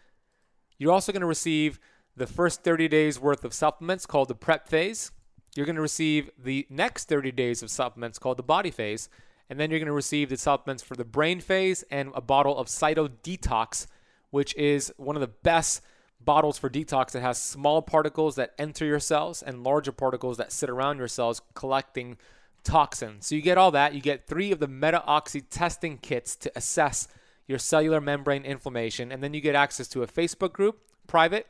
You're also going to receive the first 30 days worth of supplements called the prep phase. You're going to receive the next 30 days of supplements called the body phase. And then you're going to receive the supplements for the brain phase and a bottle of Cyto Detox, which is one of the best bottles for detox that has small particles that enter your cells and larger particles that sit around your cells collecting toxins. So you get all that. You get three of the MetaOxy testing kits to assess your cellular membrane inflammation. And then you get access to a Facebook group, private,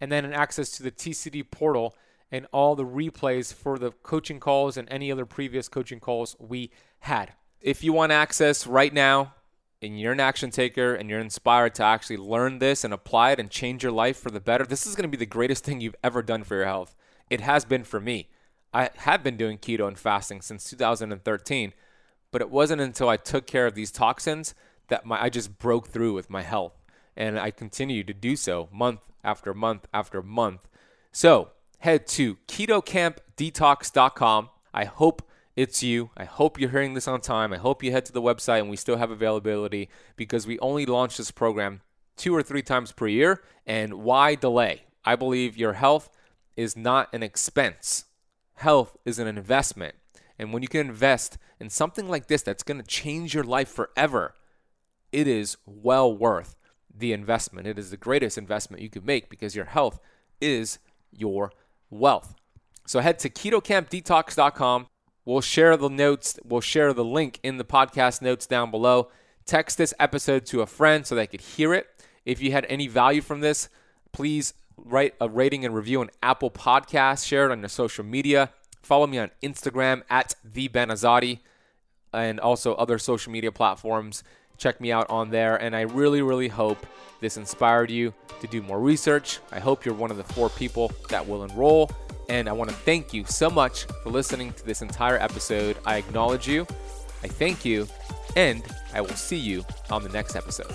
and then an access to the TCD portal and all the replays for the coaching calls and any other previous coaching calls we had. If you want access right now, and you're an action taker and you're inspired to actually learn this and apply it and change your life for the better, this is going to be the greatest thing you've ever done for your health. It has been for me. I have been doing keto and fasting since 2013, but it wasn't until I took care of these toxins that my I just broke through with my health, and I continue to do so month after month after month. So head to ketokampdetox.com. I hope it's you. I hope you're hearing this on time. I hope you head to the website and we still have availability because we only launch this program two or three times per year. And why delay? I believe your health is not an expense, health is an investment. And when you can invest in something like this that's going to change your life forever, it is well worth the investment. It is the greatest investment you could make because your health is your wealth. So head to ketokampdetox.com We'll share the notes, we'll share the link in the podcast notes down below. Text this episode to a friend so they could hear it. If you had any value from this, please write a rating and review on Apple Podcasts, share it on your social media. Follow me on Instagram at the Benazadi and also other social media platforms. Check me out on there. And I really, really hope this inspired you to do more research. I hope you're one of the four people that will enroll and I want to thank you so much for listening to this entire episode. I acknowledge you, I thank you, and I will see you on the next episode.